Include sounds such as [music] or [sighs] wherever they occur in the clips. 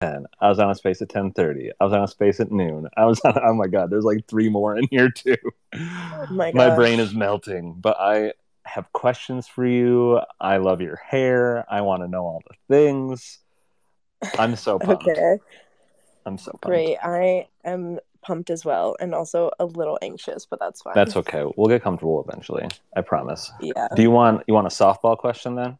10. I was on a space at 10:30. I was on a space at noon. I was on Oh my god, there's like three more in here too. Oh my My brain is melting, but I have questions for you. I love your hair. I want to know all the things. I'm so [laughs] pumped. Okay, I'm so pumped. great. I am pumped as well, and also a little anxious, but that's fine. That's okay. We'll get comfortable eventually. I promise. yeah. Do you want you want a softball question then?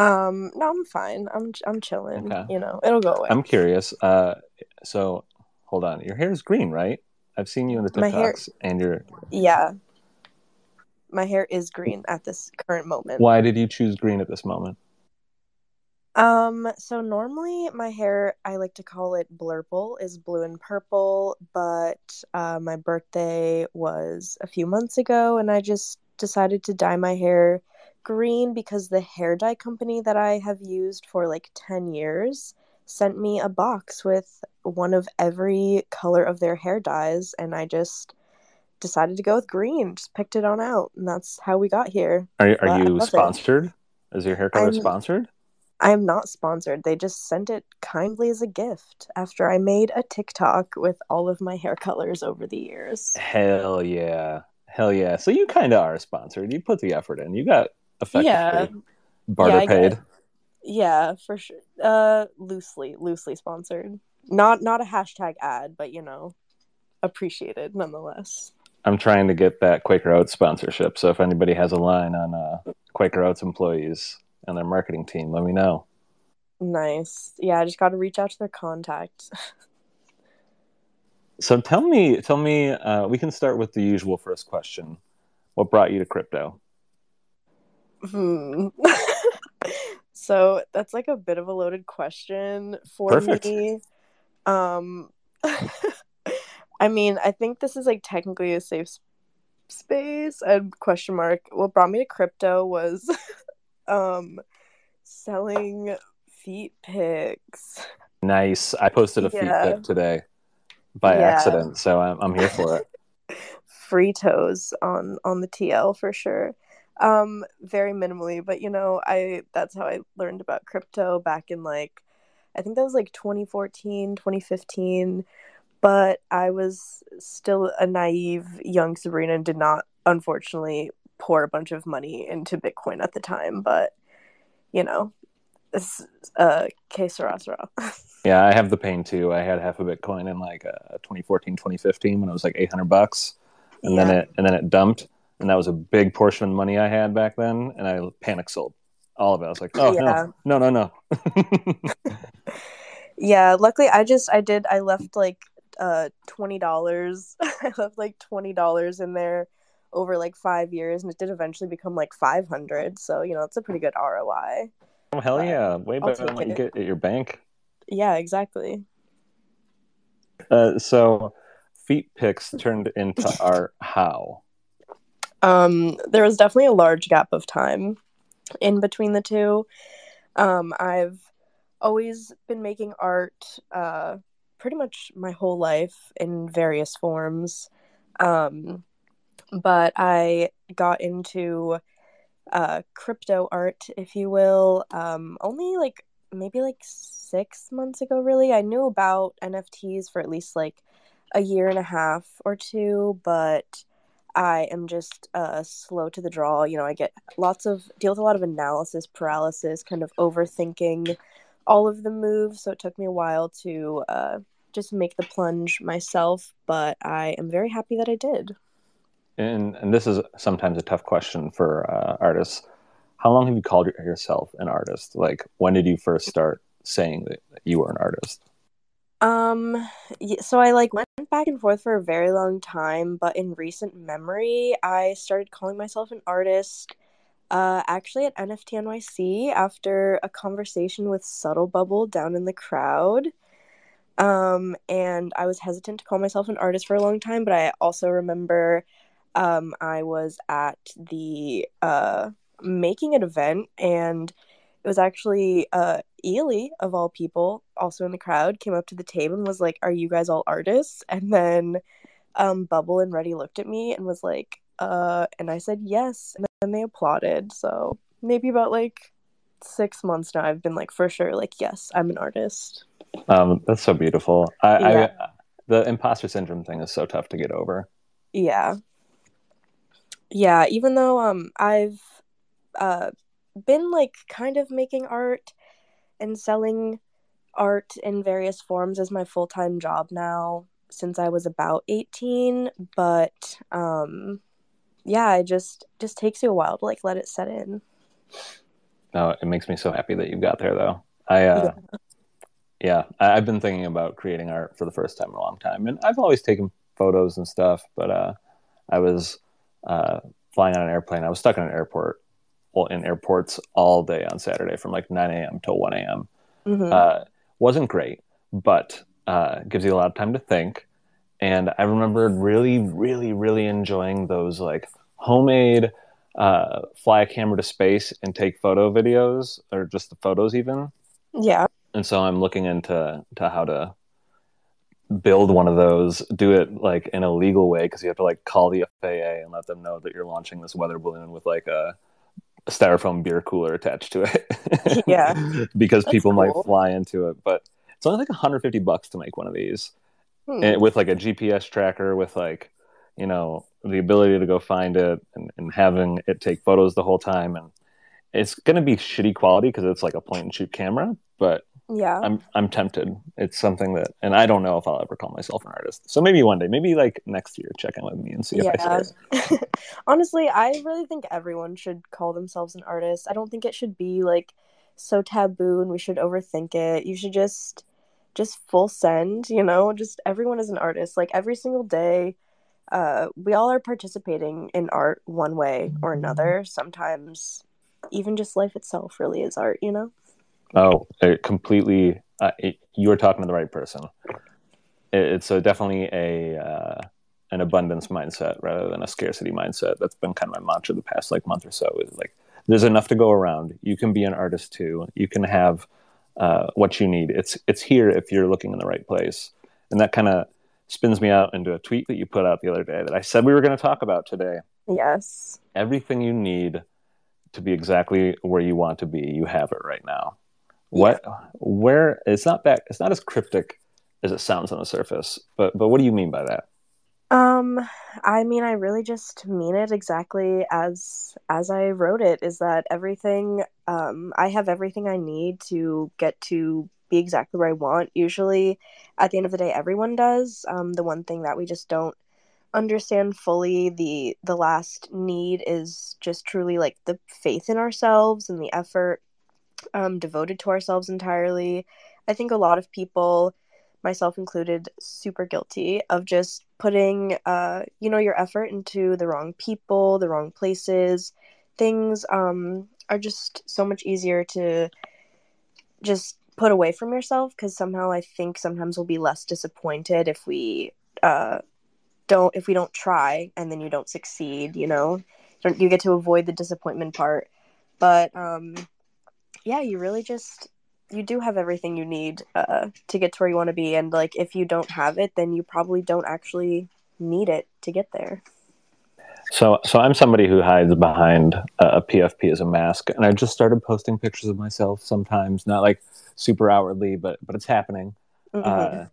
Um, no, I'm fine. I'm I'm chilling. Okay. You know, it'll go away. I'm curious. Uh, so hold on. Your hair is green, right? I've seen you in the My hair- and you're. Yeah. My hair is green at this current moment. Why did you choose green at this moment? Um, so normally my hair, I like to call it blurple, is blue and purple, but uh, my birthday was a few months ago, and I just decided to dye my hair green because the hair dye company that I have used for like 10 years sent me a box with one of every color of their hair dyes, and I just decided to go with green, just picked it on out, and that's how we got here. Are are Uh, you sponsored? Is your hair color I'm- sponsored? I am not sponsored. They just sent it kindly as a gift after I made a TikTok with all of my hair colors over the years. Hell yeah, hell yeah. So you kind of are sponsored. You put the effort in. You got effectively Yeah. barter Yeah, paid. Yeah, for sure. Uh, loosely, loosely sponsored. Not not a hashtag ad, but you know, appreciated nonetheless. I'm trying to get that Quaker Oats sponsorship. So if anybody has a line on uh, Quaker Oats employees and their marketing team, let me know. Nice. Yeah, I just got to reach out to their contact. [laughs] So tell me, tell me. Uh, we can start with the usual first question. What brought you to crypto? Hmm. [laughs] so that's like a bit of a loaded question for Perfect. me. Um, [laughs] I mean, I think this is like technically a safe s- space. And question mark. What brought me to crypto was, [laughs] um, selling feet pics. Nice. I posted a feet Yeah. pic today by Yeah. accident, so I'm I'm here for it. free toes on on the TL for sure. Um very minimally, but you know, I that's how I learned about crypto back in like I think that was like 2014, 2015, but I was still a naive young Sabrina and did not unfortunately pour a bunch of money into Bitcoin at the time, but you know, it's uh que sera sera. [laughs] Yeah, I have the pain too. I had half a Bitcoin in like uh, 2014, 2015 when it was like 800 bucks, and then it and then it dumped, and that was a big portion of money I had back then, and I panic sold all of it. I was like, oh Yeah. no, no, no, no. [laughs] Yeah, luckily I just I did I left like uh twenty dollars. [laughs] I left like twenty dollars in there over like five years and it did eventually become like five hundred. So, you know, it's a pretty good ROI. oh, hell yeah, way better than what you get at your bank. Yeah, exactly. Uh, so, feet picks turned into [laughs] art. How? Um, there was definitely a large gap of time in between the two. Um, I've always been making art uh, pretty much my whole life in various forms. Um, but I got into uh, crypto art, if you will, um, only like maybe like six months ago, really. I knew about NFTs for at least like a year and a half or two, but I am just uh, slow to the draw. You know, I get lots of deal with a lot of analysis paralysis, kind of overthinking all of the moves. So it took me a while to uh, just make the plunge myself, but I am very happy that I did. And and this is sometimes a tough question for uh, artists. How long have you called yourself an artist? Like, when did you first start saying that you were an artist? Um, so I like went back and forth for a very long time, but in recent memory, I started calling myself an artist. Uh, actually at NFT NYC after a conversation with Subtle Bubble down in the crowd. Um, and I was hesitant to call myself an artist for a long time, but I also remember um, I was at the uh, making an event and it was actually uh, Ely, of all people, also in the crowd, came up to the table and was like, Are you guys all artists? And then um, Bubble and Reddy looked at me and was like, uh, and I said yes. And then they applauded. So maybe about like six months now, I've been like, for sure, like, yes, I'm an artist. Um, that's so beautiful. I, Yeah. I the imposter syndrome thing is so tough to get over. Yeah. Yeah, even though um I've uh been like kind of making art and selling art in various forms as my full-time job now since I was about 18, but um yeah, it just just takes you a while to like let it set in. No, it makes me so happy that you got there, though. I, uh, yeah, I, I've been thinking about creating art for the first time in a long time, and I've always taken photos and stuff. But uh, I was uh, flying on an airplane. I was stuck in an airport, well, in airports all day on Saturday from like 9 a.m. till 1 a.m. Mhm. Uh, wasn't great, but uh, gives you a lot of time to think. And I remembered really, really, really enjoying those like homemade uh, fly a camera to space and take photo videos, or just the photos even. yeah. And so I'm looking into to how to build one of those, do it like in a legal way because you have to like call the FAA and let them know that you're launching this weather balloon with like a styrofoam beer cooler attached to it. [laughs] Yeah. because That's people might fly into it, but it's only like 150 bucks to make one of these Hmm. and with like a GPS tracker with like you know the ability to go find it and, and having it take photos the whole time and it's going to be shitty quality because it's like a point and shoot camera but Yeah. I'm I'm tempted it's something that and I don't know if I'll ever call myself an artist so maybe one day maybe like next year check in with me and see if I start [laughs] Honestly, I really think everyone should call themselves an artist. I don't think it should be like so taboo and we should overthink it. You should just just full send, you know? Just everyone is an artist. Like every single day, uh we all are participating in art one way or another. Sometimes even just life itself really is art, you know? Oh, completely. Uh, it, you are talking to the right person. It, it's definitely a uh, an abundance mindset rather than a scarcity mindset. That's been kind of my mantra the past like month or so. Is like there's enough to go around. You can be an artist too. You can have uh, what you need. It's it's here if you're looking in the right place. And that kind of spins me out into a tweet that you put out the other day that I said we were going to talk about today Yes. everything you need to be exactly where you want to be you have it right now what where it's not that it's not as cryptic as it sounds on the surface but but what do you mean by that Um, I mean, I really just mean it exactly as as I wrote it. Is that everything? Um, I have everything I need to get to be exactly where I want. Usually, at the end of the day, everyone does. Um, the one thing that we just don't understand fully the the last need is just truly like the faith in ourselves and the effort um, devoted to ourselves entirely. I think a lot of people myself included, super guilty of just putting, uh, you know, your effort into the wrong people, the wrong places. Things um, are just so much easier to just put away from yourself because somehow I think sometimes we'll be less disappointed if we uh, don't if we don't try and then you don't succeed. You know, you get to avoid the disappointment part, but um, yeah, you really just you do have everything you need uh, to get to where you want to be and like if you don't have it then you probably don't actually need it to get there so so i'm somebody who hides behind a, pfp as a mask and i just started posting pictures of myself sometimes not like super outwardly but but it's happening Mhm. uh,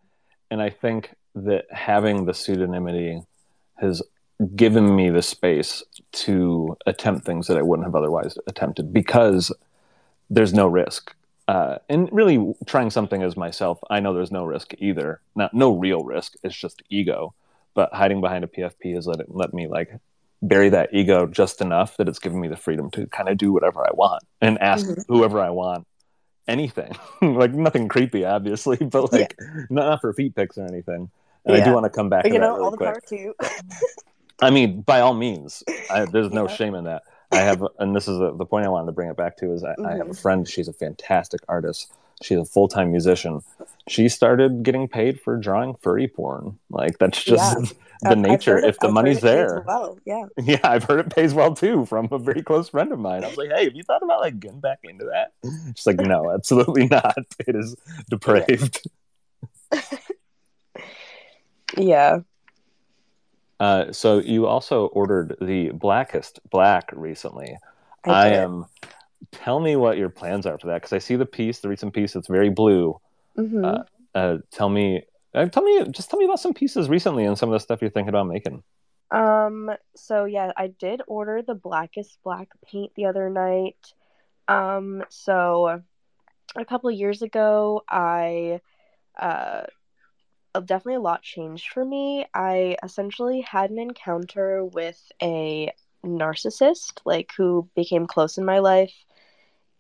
and i think that having the pseudonymity has given me the space to attempt things that i wouldn't have otherwise attempted because there's no risk. Uh, and really trying something as myself i know there's no risk either. Not no real risk. It's just ego. But hiding behind a pfp has let it let me like bury that ego just enough that it's given me the freedom to kind of do whatever i want and ask Mhm. whoever i want anything. [laughs] Like nothing creepy obviously [laughs] but like not, not for feet pics or anything. And i do want to come back But, you know really all the quick. power to you. I mean, by all means, I, there's no [laughs] Yeah. shame in that. I have, and this is the the point I wanted to bring it back to is I, I have a Mhm. friend. She's a fantastic artist. She's a full time musician. She started getting paid for drawing furry porn. Like that's just Yeah. [laughs] the I've- nature. it- if the I've money's heard it pays there, well yeah [laughs] yeah, I've heard it pays well too from a very close friend of mine. I was like, hey, have you thought about like getting back into that? She's like, no, [laughs] absolutely not. It is depraved. yeah Uh, so you also ordered the Blackest Black recently. I, I am. Tell me what your plans are for that because I see the piece, the recent piece. It's very blue. hmm Uh, uh, tell me, uh, tell me, just tell me about some pieces recently and some of the stuff you're thinking about making. Um, so yeah, I did order the blackest black paint the other night. Um, so a couple of years ago, I uh definitely a lot changed for me. I essentially had an encounter with a narcissist, like who became close in my life,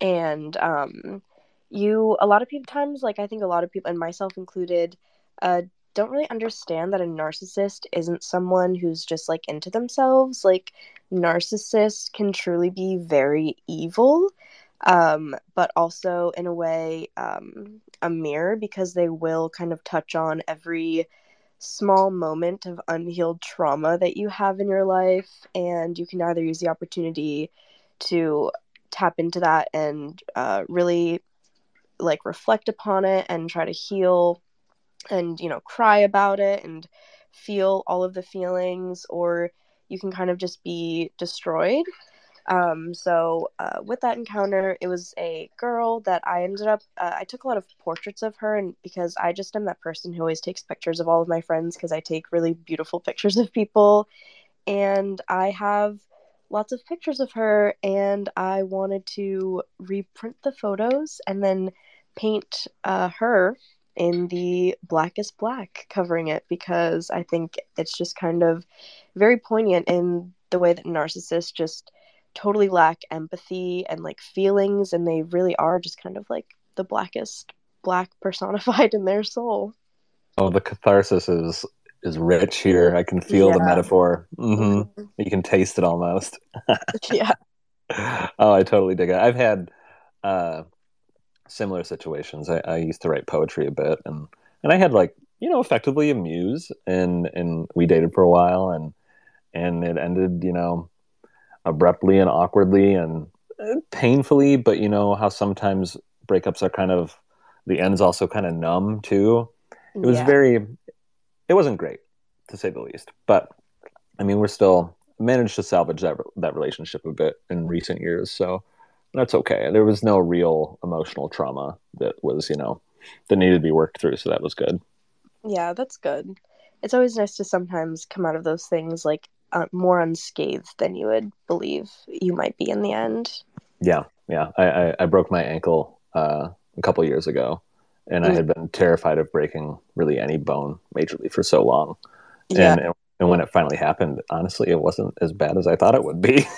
and um, you a lot of people times, like I think a lot of people, and myself included, uh, don't really understand that a narcissist isn't someone who's just like into themselves. Like narcissists can truly be very evil um, but also in a way um, a mirror because they will kind of touch on every small moment of unhealed trauma that you have in your life and you can either use the opportunity to tap into that and uh, really like reflect upon it and try to heal and you know cry about it and feel all of the feelings or you can kind of just be destroyed um, so uh, with that encounter, it was a girl that I ended up. Uh, I took a lot of portraits of her, and because I just am that person who always takes pictures of all of my friends because I take really beautiful pictures of people, and I have lots of pictures of her, and I wanted to reprint the photos and then paint uh, her in the blackest black covering it because I think it's just kind of very poignant in the way that narcissists just totally lack empathy and like feelings and they really are just kind of like the blackest black [laughs] personified in their soul Oh, the catharsis is is rich here. I can feel the metaphor. hmm Mhm. You can taste it almost. [laughs] yeah [laughs] oh, I totally dig it. I've had uh, similar situations. I, I used to write poetry a bit, and and I had like you know effectively a muse, and and we dated for a while, and and it ended you know abruptly and awkwardly and painfully. But you know how sometimes breakups are kind of the end's also kind of numb too. It was yeah. very, it wasn't great to say the least. But I mean, we're still managed to salvage that that relationship a bit in recent years, so that's okay. There was no real emotional trauma that was, you know, that needed to be worked through, so that was good. yeah that's good it's always nice to sometimes come out of those things like uh, more unscathed than you would believe you might be in the end Yeah, yeah. I I, I broke my ankle uh, a couple years ago, and I Mm. had been terrified of breaking really any bone majorly for so long. yeah And and when it finally happened, honestly, it wasn't as bad as I thought it would be. [laughs] [laughs]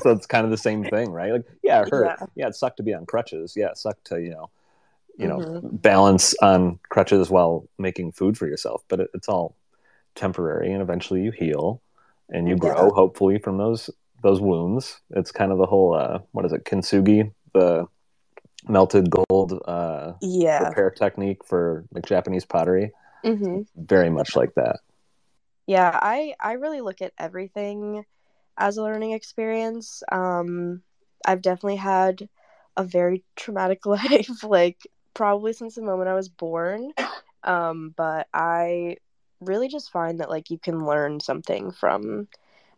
so it's kind of the same thing, right? Like, yeah, it hurt. Yeah. Yeah. it sucked to be on crutches. Yeah, it sucked to you know, you know, Mhm. balance on crutches while making food for yourself. But it, it's all temporary, and eventually you heal and you Yeah. grow, hopefully, from those those wounds. It's kind of the whole uh, what is it, kintsugi, the melted gold uh, yeah repair technique for like Japanese pottery. hmm Very much like that. Yeah, I I really look at everything as a learning experience. Um, I've definitely had a very [laughs] traumatic [laughs] life, like probably since the moment I was born. Um, but I really just find that like you can learn something from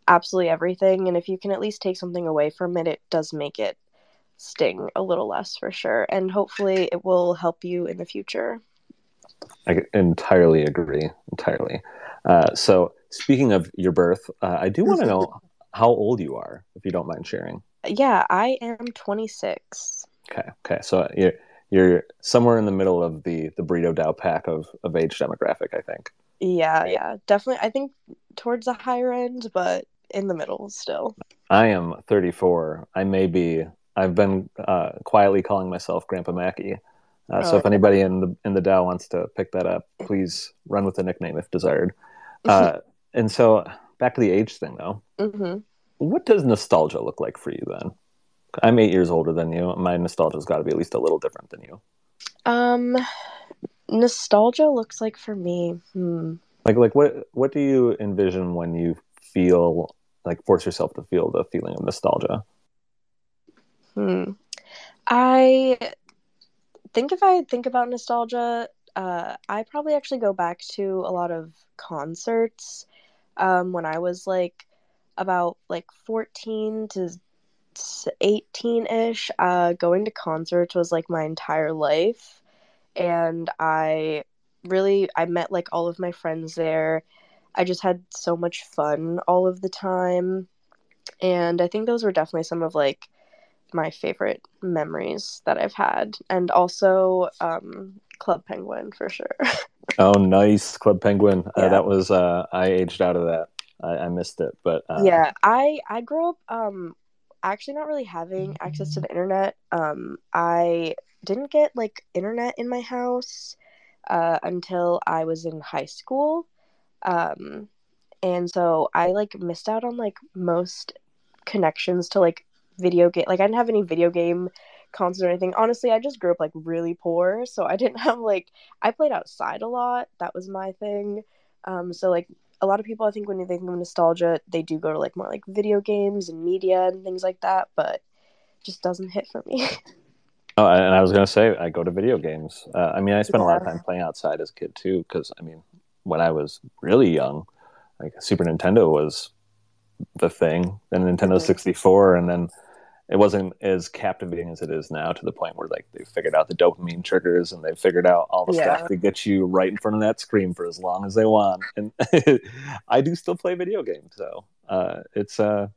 absolutely everything, and if you can at least take something away from it, it does make it sting a little less for sure, and hopefully it will help you in the future. I entirely agree. Entirely. Uh, so, speaking of your birth, uh, I do want to know how old you are, if you don't mind sharing. Yeah, I am 26. Okay. Okay. So you're you're somewhere in the middle of the the burrito DAO pack of of age demographic, I think. Yeah, yeah, definitely. I think towards the higher end, but in the middle still. I am 34. I may be. I've been uh, quietly calling myself Grandpa Macki. Uh, so Oh, if anybody in the in the DAO wants to pick that up, please run with the nickname if desired. [laughs] Uh, and so back to the age thing, though. hmm What does nostalgia look like for you then? I'm eight years older than you. My nostalgia's got to be at least a little different than you. Um, nostalgia looks like for me. Hmm. Like, like what what do you envision when you feel like force yourself to feel the feeling of nostalgia? Hmm. I think if I think about nostalgia, uh, I probably actually go back to a lot of concerts. Um, when I was like about like 14 to 18 ish, uh, going to concerts was like my entire life. And I really I met like all of my friends there. I just had so much fun all of the time. And I think those were definitely some of like my favorite memories that I've had. And also um, Club Penguin for sure. [laughs] oh, nice. Club Penguin. Uh, Yeah. Uh, that was, uh, I aged out of that. I, I missed it, but uh, yeah, I I grew up um actually not really having access to the internet. Um I didn't get like internet in my house uh until I was in high school. Um and so I like missed out on like most connections to like video game like I didn't have any video game consoles or anything. Honestly, I just grew up like really poor, so I didn't [laughs] have like I played outside a lot. That was my thing. Um so like a lot of people I think when they think of nostalgia, they do go to like more like video games and media and things like that, but just doesn't hit for me. [laughs] Oh, and I was going to say, I go to video games. Uh, I mean, I spent a lot of time playing outside as a kid too, because I mean, when I was really young, like Super Nintendo was the thing, then Nintendo Mhm. 64, and then it wasn't as captivating as it is now to the point where like they figured out the dopamine triggers and they figured out all the Yeah. stuff to get you right in front of that screen for as long as they want. And [laughs] I do still play video games, so uh, it's uh,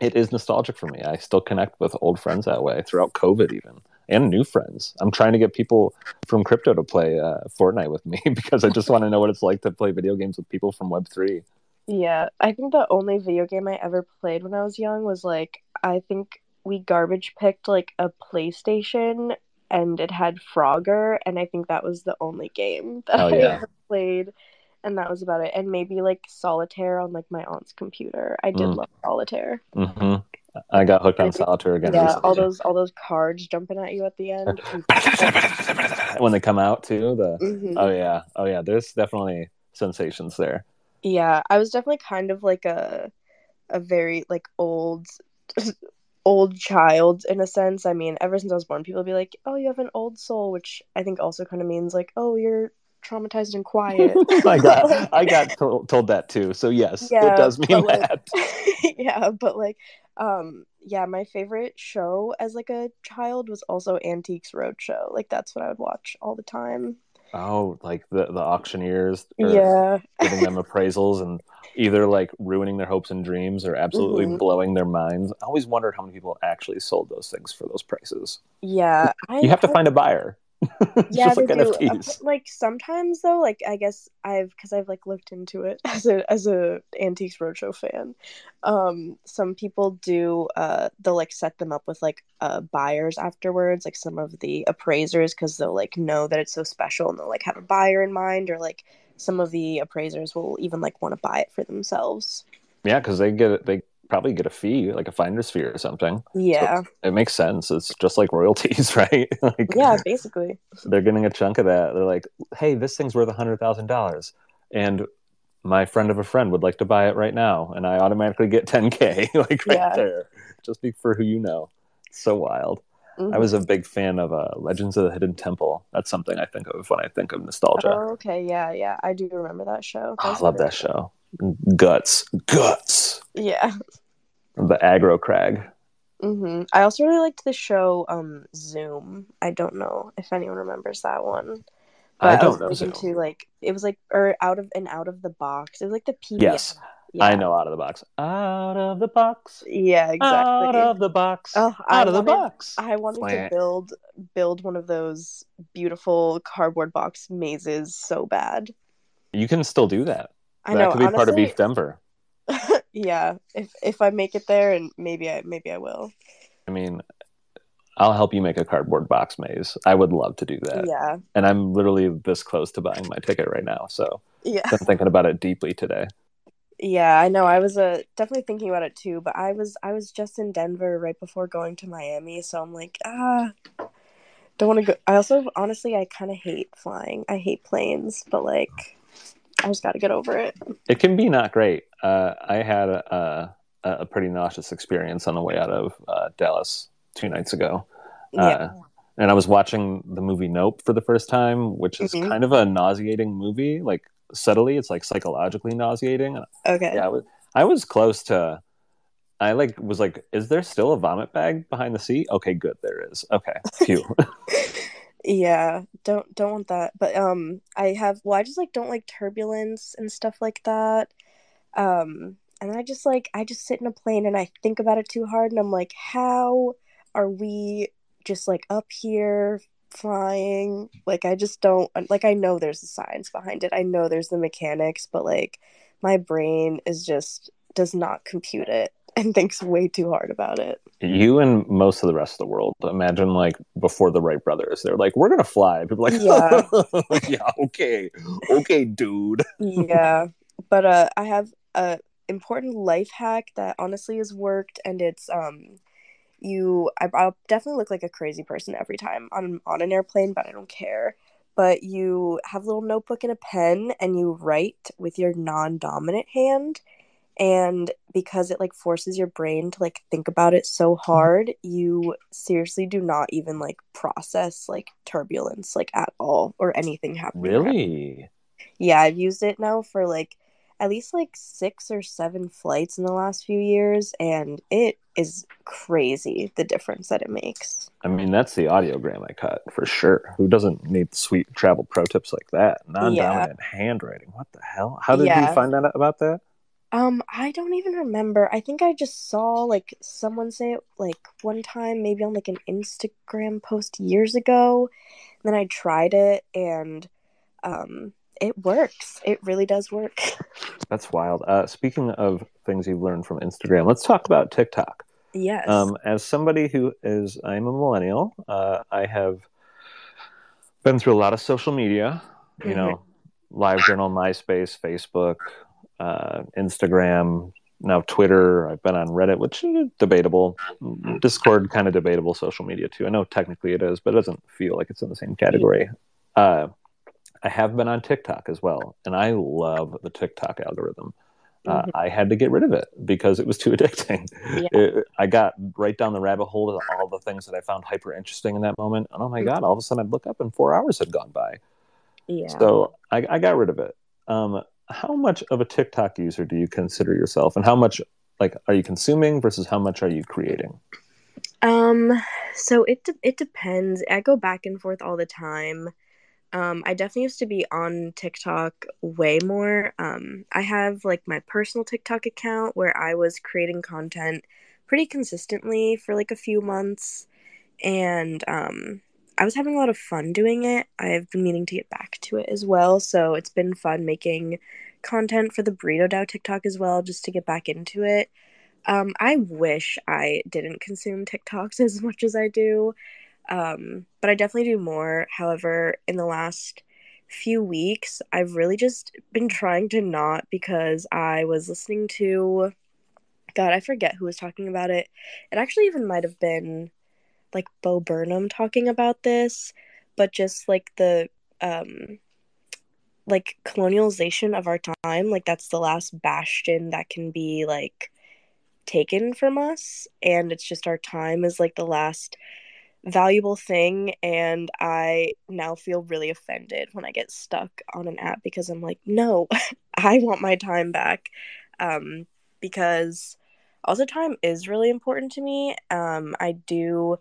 it is nostalgic for me. I still connect with old friends that way throughout COVID, even and new friends. I'm trying to get people from crypto to play uh, Fortnite with me [laughs] because I just want to know what it's like to play video games with people from Web three. yeah, I think the only video game I ever played when I was young was like I think we garbage picked like a PlayStation and it had Frogger and I think that was the only game that Oh, I ever played and that was about it. And maybe like solitaire on like my aunt's computer. I did Mm. love solitaire. hmm I got hooked on solitaire again. yeah, recently. all those all those cards jumping at you at the end. [laughs] [laughs] when they come out too. The Mhm. oh yeah, oh yeah. There's definitely sensations there. Yeah, I was definitely kind of like a a very like old [laughs] old child in a sense. I mean, ever since I was born, people be like, "Oh, you have an old soul," which I think also kind of means like, "Oh, you're traumatized and quiet." [laughs] I got I got [laughs] to- told that too. So yes, Yeah, it does mean like- that. [laughs] yeah, but like um yeah, my favorite show as like a child was also Antiques Roadshow. Like that's what I would watch all the time. Oh, like the the auctioneers. Yeah. giving them appraisals and either like ruining their hopes and dreams or absolutely Mhm. blowing their minds. I always wondered how many people actually sold those things for those prices. Yeah. I, You have to I- find a buyer. [laughs] yeah, Just like they do. NFTs. Uh, Like sometimes though, like I guess I've because I've like looked into it [laughs] as a as a Antiques Roadshow fan. Um, some people do uh they'll like set them up with like uh buyers afterwards, like some of the appraisers because they'll like know that it's so special and they'll like have a buyer in mind, or like some of the appraisers will even like want to buy it for themselves. Yeah, because they get it. They probably get a fee, like a finder's fee or something. Yeah, It makes sense. It's just like royalties, [laughs] right? [laughs] like, yeah, basically. they're getting a chunk of that. They're like, "Hey, this thing's worth a hundred thousand dollars," and my friend of a friend would like to buy it right now, and I automatically get ten k, [laughs] like right Yeah. there, just be for who you know. It's so wild. I Mhm. was a big fan of uh, Legends of the Hidden Temple. That's something I think of when I think of nostalgia. Oh, okay, yeah, yeah, I do remember that show. Oh, I love that show. Guts, guts. Yeah. The aggro crag. hmm I also really liked the show um Zoom. I don't know if anyone remembers that one. I don't was know into like it was like or out of and out of the box. It was like the PDF. Yes, Yeah. I know. Out of the box. Out of the box. Yeah, exactly. Out of the box. Oh, I out of the box. I wanted to build build one of those beautiful cardboard box mazes so bad. You can still do that. I that know. could be part of honestly- Beef Denver. Yeah, if if I make it there, and maybe I maybe I will. I mean, I'll help you make a cardboard box maze. I would love to do that. Yeah, And I'm literally this close to buying my ticket right now. So yeah. I'm thinking about it deeply today. Yeah, I know. I was uh, definitely thinking about it too, but I was I was just in Denver right before going to Miami, so I'm like, ah, don't want to go. I also honestly I kind of hate flying. I hate planes, but like, I just got to get over it. It can be not great. Uh, I had a, a, a pretty nauseous experience on the way out of uh, Dallas two nights ago. Yeah, Uh, and I was watching the movie Nope for the first time, which is Mhm. kind of a nauseating movie. Like subtly, it's like psychologically nauseating. okay. Yeah, I was, I was close to. I like was like, is there still a vomit bag behind the seat? Okay, good, there is. Okay, phew. [laughs] Yeah, don't don't want that. But um I have well I just like don't like turbulence and stuff like that. Um and I just like I just sit in a plane and I think about it too hard and I'm like how are we just like up here flying? Like I just don't like I know there's the science behind it. I know there's the mechanics, but like my brain is just does not compute it and thinks way too hard about it. You and most of the rest of the world. Imagine like before the Wright brothers, they're like, "We're gonna fly." People are like, Yeah. [laughs] yeah, okay, okay, dude." yeah, [laughs] but uh, I have a important life hack that honestly has worked, and it's um, you. I, I'll definitely look like a crazy person every time on on an airplane, but I don't care. But you have a little notebook and a pen, and you write with your non-dominant hand, and because it like forces your brain to like think about it so mm-hmm. hard you seriously do not even like process like turbulence like at all or anything happening around. Really? yeah i've used it now for like at least like six or seven flights in the last few years and it is crazy the difference that it makes I mean, that's the audiogram I cut for sure. Who doesn't need sweet travel pro tips like that? Non-dominant handwriting. What the hell? How did Yeah. you find out about that? Um, I don't even remember. I think I just saw like someone say it like one time, maybe on like an Instagram post years ago. then I tried it and um it works. It really does work. [laughs] That's wild. Uh, speaking of things you've learned from Instagram, let's talk about TikTok. yes. Um, as somebody who is, I'm a millennial. Uh, I have been through a lot of social media. You know, LiveJournal, MySpace, Facebook, uh, Instagram, now Twitter. I've been on Reddit, which is debatable. Discord, kind of debatable social media too. I know technically it is, but it doesn't feel like it's in the same category. Uh, I have been on TikTok as well, and I love the TikTok algorithm. Uh, Mhm. I had to get rid of it because it was too [laughs] addicting. Yeah. It- I got right down the rabbit hole of all the things that I found hyper interesting in that moment. And oh my God, all of a sudden I'd look up and four hours had gone by. yeah. So I, I got rid of it. Um, how much of a TikTok user do you consider yourself? And how much like are you consuming versus how much are you creating? Um, so it de- it depends. I go back and forth all the time. Um, I definitely used to be on TikTok way more. Um, I have like my personal TikTok account where I was creating content pretty consistently for like a few months, and um, I was having a lot of fun doing it. I've been meaning to get back to it as well, so it's been fun making content for the Burrito DAO TikTok as well, just to get back into it. Um, I wish I didn't consume TikToks [laughs] as much as I do, um, but I definitely do more. However, in the last few weeks, I've really just been trying to not because I was listening to, God, I forget who was talking about it. It actually even might have been like Bo Burnham talking about this, but just like the um like colonialization of our time, like that's the last bastion that can be like taken from us. And it's just our time is like the last valuable thing. And i now feel really offended when i get stuck on an app because i'm like no [laughs] i want my time back. Um, because also time is really important to me. Um, i do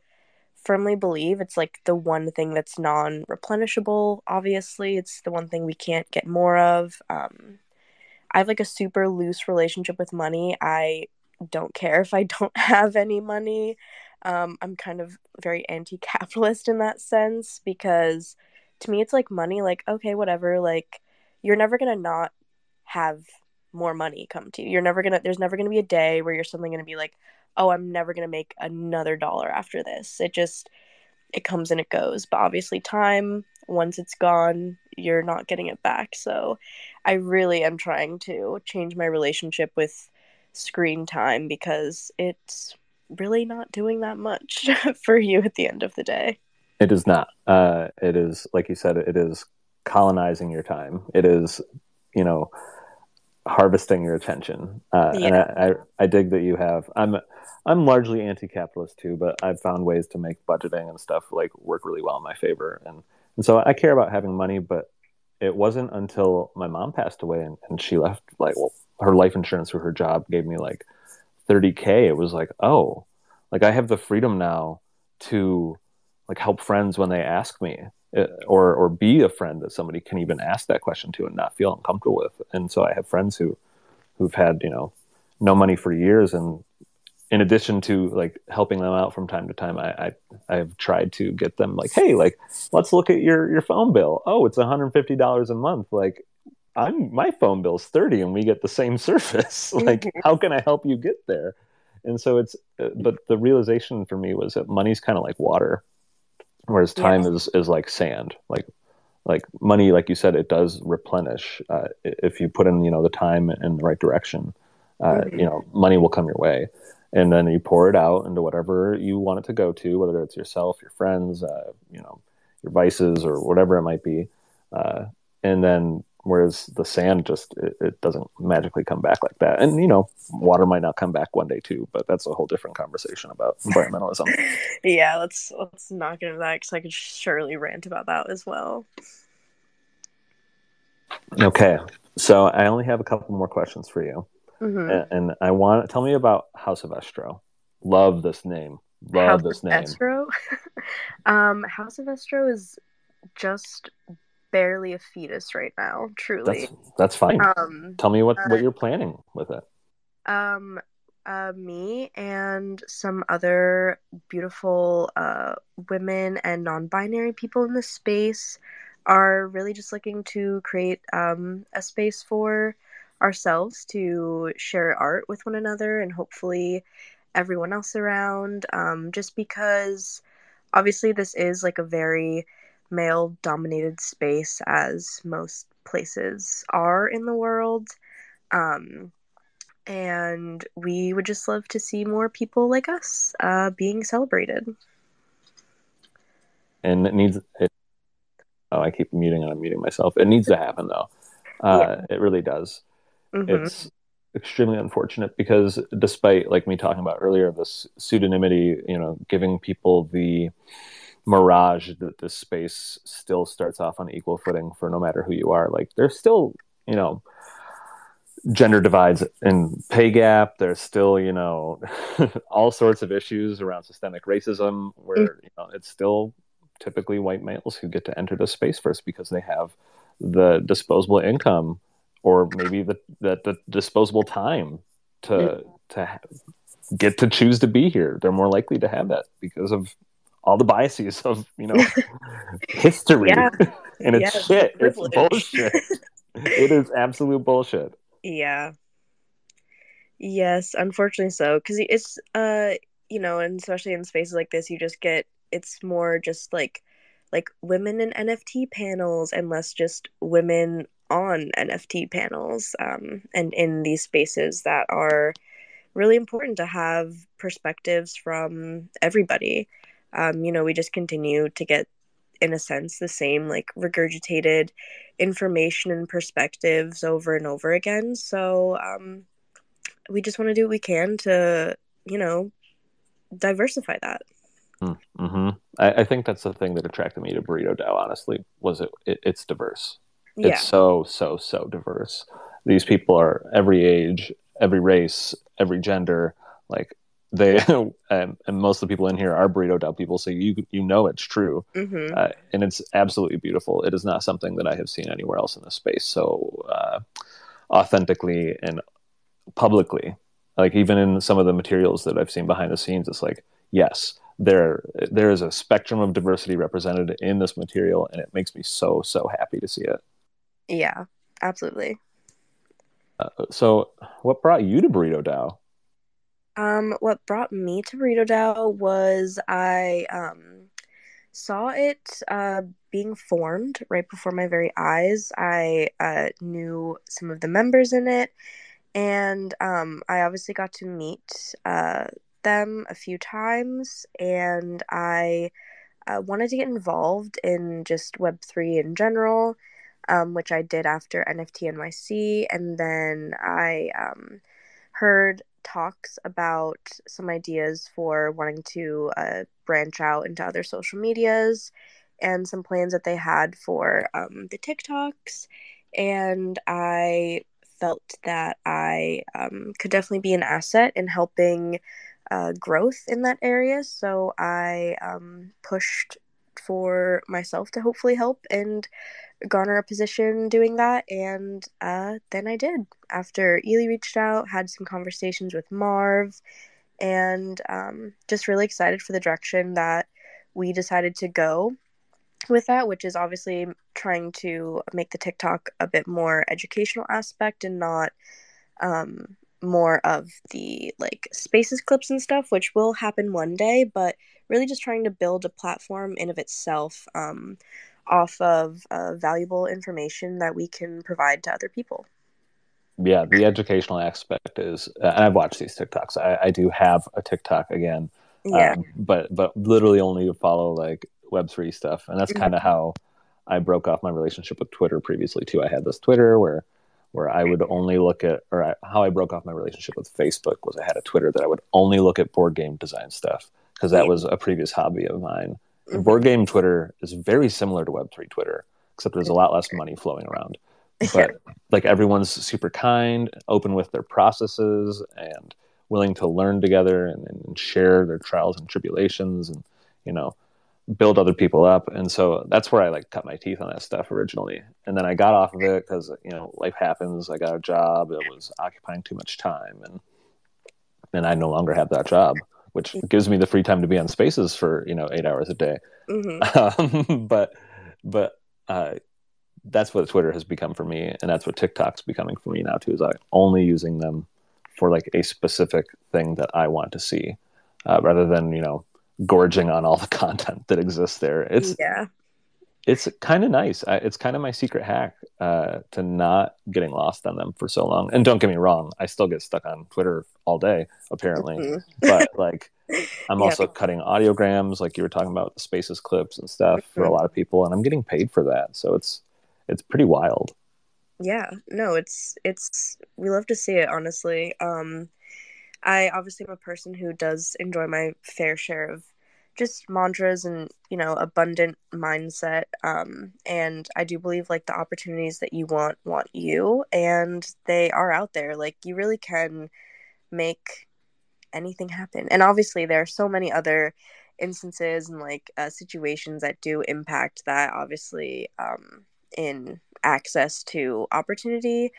firmly believe it's like the one thing that's non-replenishable obviously it's the one thing we can't get more of um, i have like a super loose relationship with money i don't care if I [laughs] don't have any money. Um, I'm kind of very anti capitalist in that sense because to me, it's like money, like, okay, whatever. Like, you're never going to not have more money come to you. You're never going to, there's never going to be a day where you're suddenly going to be like, oh, I'm never going to make another dollar after this. It just, it comes and it goes. But obviously, time, once it's gone, you're not getting it back. So I really am trying to change my relationship with screen time because it's really not doing that much [laughs] for you at the end of the day. It is not. Uh, it is like you said. It is colonizing your time. It is, you know, harvesting your attention. Uh, And I, I, I dig that you have. I'm, I'm largely anti-capitalist too, but I've found ways to make budgeting and stuff like work really well in my favor. And and so I care about having money, but it wasn't until my mom passed away and, and she left like well her life insurance through her job gave me like 30k it was like oh like i have the freedom now to like help friends when they ask me or or be a friend that somebody can even ask that question to and not feel uncomfortable with. And so i have friends who who've had you know no money for years. And in addition to like helping them out from time to time i i i've tried to get them like hey like let's look at your your phone bill. Oh it's $150 a month. Like i'm my phone bill's 30 and we get the same [laughs] service. Like Mhm. how can i help you get there? And so it's uh, but the realization for me was that money's kind of like water whereas time is is like sand like like money like you said it does replenish uh, if you put in you know the time in the right direction uh, Mhm. you know money will come your way and then you pour it out into whatever you want it to go to whether it's yourself your friends uh, you know your vices or whatever it might be uh, and then whereas the sand just it, it doesn't magically come back like that and you know water might not come back one day too but that's a whole different conversation about [laughs] environmentalism yeah, let's let's not get into that because I could surely rant about that as well. okay so i only have a couple more questions for you Mhm. and, and I want tell me about House of Estro. Love this name. Love House this of name. Estro. [laughs] um, House of Estro is just barely a fetus right now. Truly. That's that's fine. um, tell me what uh, what you're planning with it. um, uh, me and some other beautiful uh, women and non-binary people in this space are really just looking to create um, a space for ourselves to share art with one another and hopefully everyone else around um, just because obviously this is like a very male dominated space as most places are in the world um, and we would just love to see more people like us uh, being celebrated. And it needs it, oh I keep muting and I'm muting myself. It needs to happen though. Uh, It really does. Mhm. It's extremely unfortunate because despite like me talking about earlier this pseudonymity, you know, giving people the mirage that this space still starts off on equal footing for no matter who you are. Like there's still, you know, gender divides and pay gap. There's still, you know, [laughs] all sorts of issues around systemic racism where, mm. you know, it's still typically white males who get to enter the space first because they have the disposable income or maybe the the, the disposable time to mm. to ha- get to choose to be here. They're more likely to have that because of all the biases of you know [laughs] history, Yeah. [laughs] and it's Yeah, shit. It's privilege. [laughs] bullshit. it is absolute bullshit. Yeah. Yes, unfortunately so. Because it's, uh, you know, and especially in spaces like this, you just get, it's more just like, like women in NFT panels and less just women on NFT panels um, and in these spaces that are really important to have perspectives from everybody. Um, you know, we just continue to get, in a sense, the same like regurgitated information and perspectives over and over again. So um, we just want to do what we can to, you know, diversify that. hmm I, I think that's the thing that attracted me to Burrito DAO. Honestly, was it, it it's diverse. Yeah. It's so so so diverse. These people are every age, every race, every gender. Like they [laughs] and, and most of the people in here are Burrito DAO people, so you you know it's true. hmm uh, and it's absolutely beautiful. It is not something that I have seen anywhere else in this space so uh, authentically and publicly. Like even in some of the materials that I've seen behind the scenes, it's like yes, there there is a spectrum of diversity represented in this material, and it makes me so so happy to see it. yeah, absolutely. Uh, so, what brought you to Burrito DAO? Um, what brought me to Burrito DAO was I um, saw it uh, being formed right before my very eyes. I uh, knew some of the members in it, and um, I obviously got to meet uh, them a few times, and I uh, wanted to get involved in just Web3 in general, um, which I did after NFT NYC, and then I um, heard talks about some ideas for wanting to uh, branch out into other social medias and some plans that they had for um, the TikToks. And I felt that I um, could definitely be an asset in helping uh, growth in that area. So I um, pushed for myself to hopefully help and garner a position doing that. And uh, then I did. After Ely reached out, had some conversations with Marv, and um, just really excited for the direction that we decided to go with that, which is obviously trying to make the TikTok a bit more educational aspect and not um, more of the like spaces clips and stuff, which will happen one day, but really just trying to build a platform in of itself um, off of uh, valuable information that we can provide to other people. Yeah, the educational aspect is, uh, and I've watched these TikToks. I, I do have a TikTok again, yeah. Um, but but literally only to follow like Web three stuff, and that's mm-hmm. kind of how I broke off my relationship with Twitter previously too. I had this Twitter where where I would only look at, or I, how I broke off my relationship with Facebook was I had a Twitter that I would only look at board game design stuff because that was a previous hobby of mine. Board game Twitter is very similar to Web3 Twitter, except there's a lot less money flowing around. [laughs] But like everyone's super kind, open with their processes, and willing to learn together and, and share their trials and tribulations, and you know, build other people up. And so that's where I like cut my teeth on that stuff originally. And then I got off of it because you know life happens. I got a job that was occupying too much time, and and I no longer have that job which gives me the free time to be on spaces for you know eight hours a day. Mm-hmm. [laughs] um, but but uh, that's what twitter has become for me and that's what tiktok's becoming for me now too is i only using them for like a specific thing that i want to see uh, rather than you know gorging on all the [laughs] content that exists there. It's yeah it's kind of nice. I, it's kind of my secret hack uh, to not getting lost on them for so long. And don't get me wrong, I still get stuck on Twitter all day, apparently. Mm-hmm. but like, [laughs] I'm yeah. also cutting audiograms, like you were talking about the spaces clips and stuff mm-hmm. for a mm-hmm. lot of people, and I'm getting paid for that. So it's it's pretty wild. Yeah, no, it's it's we love to see it. Honestly, um, I obviously am a person who does enjoy my fair share of just mantras and you know abundant mindset um and i do believe like the opportunities that you want want you and they are out there. Like you really can make anything happen. And obviously there are so many other instances and like uh, situations that do impact that obviously um in access to opportunity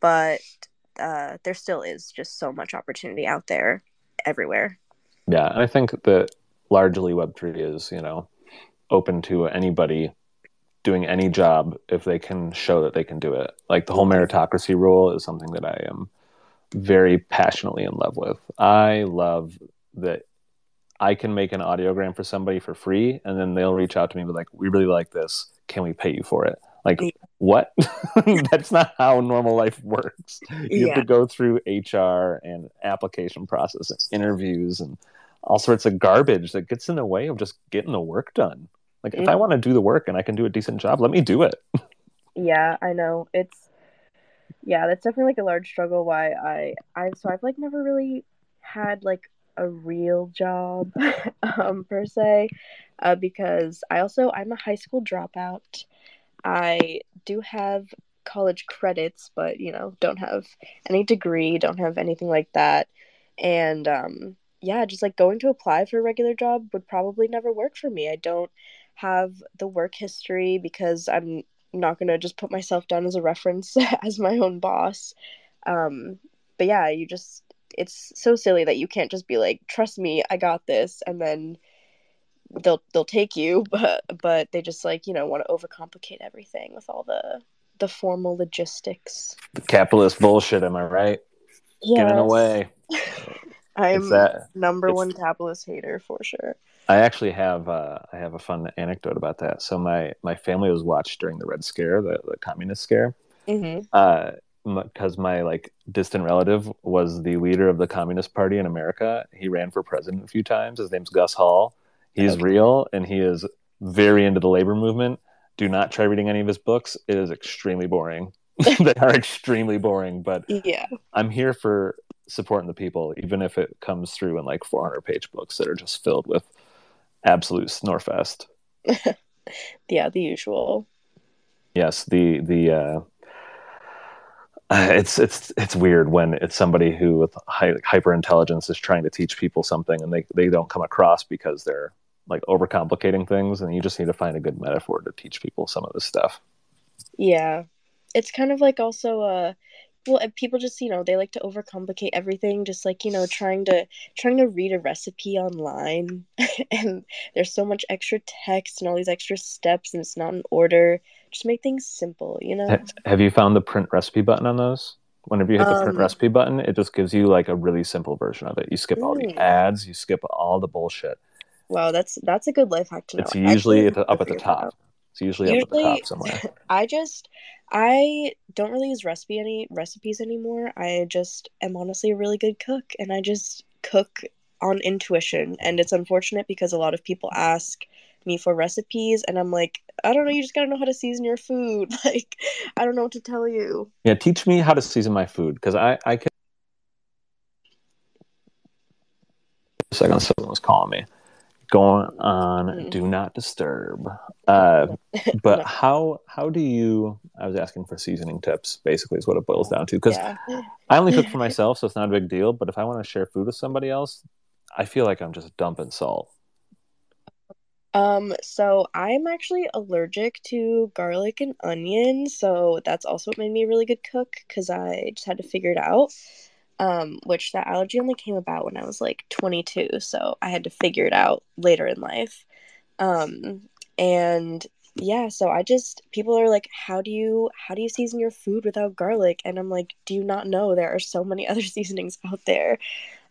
but uh there still is just so much opportunity out there everywhere. Yeah And i think that largely Web3 is, you know, open to anybody doing any job if they can show that they can do it. Like the whole meritocracy rule is something that I am very passionately in love with. I love that I can make an audiogram for somebody for free and then they'll reach out to me and be like, we really like this. Can we pay you for it? Like, what? [laughs] That's not how normal life works. You yeah. have to go through HR and application process and interviews and all sorts of garbage that gets in the way of just getting the work done. Like if I want to do the work and I can do a decent job, let me do it. [laughs] yeah, I know. It's yeah, that's definitely like a large struggle why I I so I've like never really had like a real job [laughs] um per se uh, because I also I'm a high school dropout. I do have college credits, but you know, don't have any degree, don't have anything like that. And um yeah, just like going to apply for a regular job would probably never work for me. I don't have the work history because I'm not going to just put myself down as a reference [laughs] as my own boss. Um, but yeah, you just, it's so silly that you can't just be like, trust me, I got this. And then they'll, they'll take you, [laughs] but, but they just like, you know, want to overcomplicate everything with all the, the formal logistics. The capitalist bullshit. Am I right? Yes. Getting away. [laughs] I'm that, number one capitalist hater for sure. I actually have uh, I have a fun anecdote about that. So my my family was watched during the Red Scare, the, the communist scare, mm-hmm. uh, because my like distant relative was the leader of the Communist Party in America. He ran for president a few times. His name's Gus Hall. He's okay. real and he is very into the labor movement. Do not try reading any of his books. It is extremely boring. [laughs] [laughs] they are extremely boring, but yeah, I'm here for supporting the people, even if it comes through in like 400 page books that are just filled with absolute snorefest. [laughs] yeah, the usual. Yes, the the uh, [sighs] it's it's it's weird when it's somebody who with hy- hyper intelligence is trying to teach people something and they they don't come across because they're like overcomplicating things and you just need to find a good metaphor to teach people some of this stuff Yeah. It's kind of like also uh well and people just, you know, they like to overcomplicate everything just like, you know, trying to trying to read a recipe online [laughs] and there's so much extra text and all these extra steps and it's not in order. Just make things simple, you know? Have you found the print recipe button on those whenever you hit the print Um, recipe button it just gives you like a really simple version of it you skip all the Mm. ads you skip all the bullshit Wow, that's that's a good life hack to know. it's usually at the, up at the top it's usually, up at the top somewhere [laughs] I just I don't really use recipe any recipes anymore. I just am honestly a really good cook and I just cook on intuition and it's unfortunate because a lot of people ask me for recipes and I'm like, I don't know, you just got to know how to season your food. [laughs] Like, I don't know what to tell you. yeah teach me how to season my food because i i can a second someone was calling me going on Mm. do not disturb uh [laughs] but how how do you i was asking for seasoning tips basically is what it boils down to because Yeah. i only cook [laughs] for myself so it's not a big deal but if i want to share food with somebody else i feel like i'm just dumping salt Um, so I'm actually allergic to garlic and onion, so that's also what made me a really good cook because I just had to figure it out. Um, which that allergy only came about when I was like 22, so I had to figure it out later in life. Um, and yeah, so I just people are like, how do you how do you season your food without garlic? And I'm like, do you not know there are so many [laughs] other seasonings out there?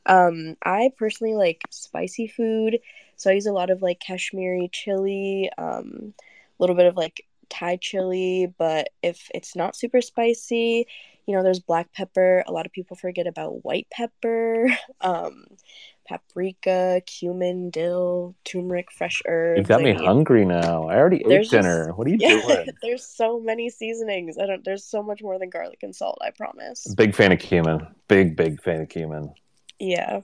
Um, I personally like spicy food. So I use a lot of like Kashmiri chili, um, a little bit of like Thai chili, but if it's not super spicy, you know, there's black pepper. A lot of people forget about white pepper, [laughs] um, paprika, cumin, dill, turmeric, fresh herbs. you got I me mean, hungry now i already ate just- dinner what are you [laughs] Yeah, doing there's so many seasonings. I don't. There's so much more than garlic and salt. I promise. big fan of cumin big big fan of cumin Yeah.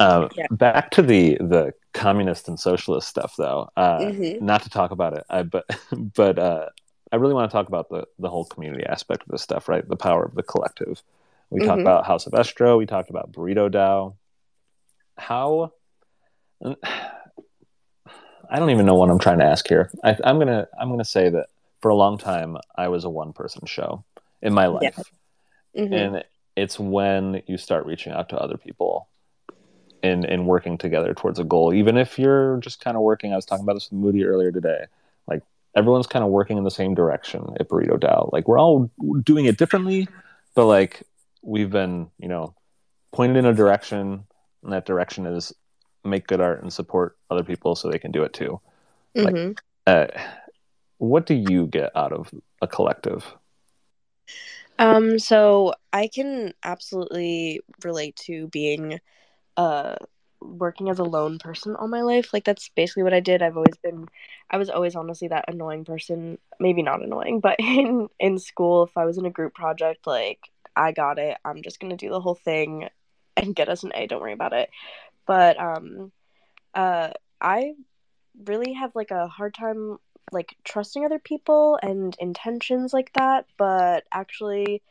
Uh, Yeah. Back to the the communist and socialist stuff, though. Uh, Mhm. Not to talk about it, I, but [laughs] but uh, I really want to talk about the the whole community aspect of this stuff, right? The power of the collective. We talked Mhm. about House of Estro. We talked about Burrito DAO. How? [sighs] I don't even know what I'm trying to ask here. I, I'm gonna I'm gonna say that for a long time I was a one person show in my life Yeah. Mhm. and it's when you start reaching out to other people and and working together towards a goal even if you're just kind of working i was talking about this with moody earlier today like everyone's kind of working in the same direction at burrito DAO like we're all doing it differently but like we've been you know pointed in a direction and that direction is make good art and support other people so they can do it too. Like- Mhm. uh, what do you get out of a collective? Um, so I can absolutely relate to being uh working as a lone person all my life. Like that's basically what I did. I've always been I was always honestly that annoying person, maybe not annoying, but [laughs] in in school if I was in a group project like I got it. I'm just going to do the whole thing and get us an A, don't worry about it. But um uh I really have like a hard time like trusting other people and intentions like that but actually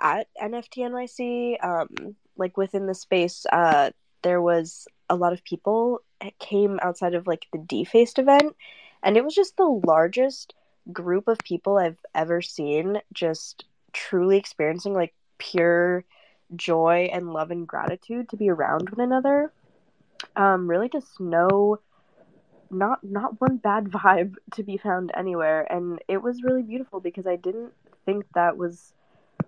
at nft nyc um like within the space uh there was a lot of people came outside of like the defaced event and it was just the largest group of people i've ever seen just truly experiencing like pure joy and love and gratitude to be around one another. Um really just no not not one bad [laughs] vibe to be found anywhere and it was really beautiful because i didn't think that was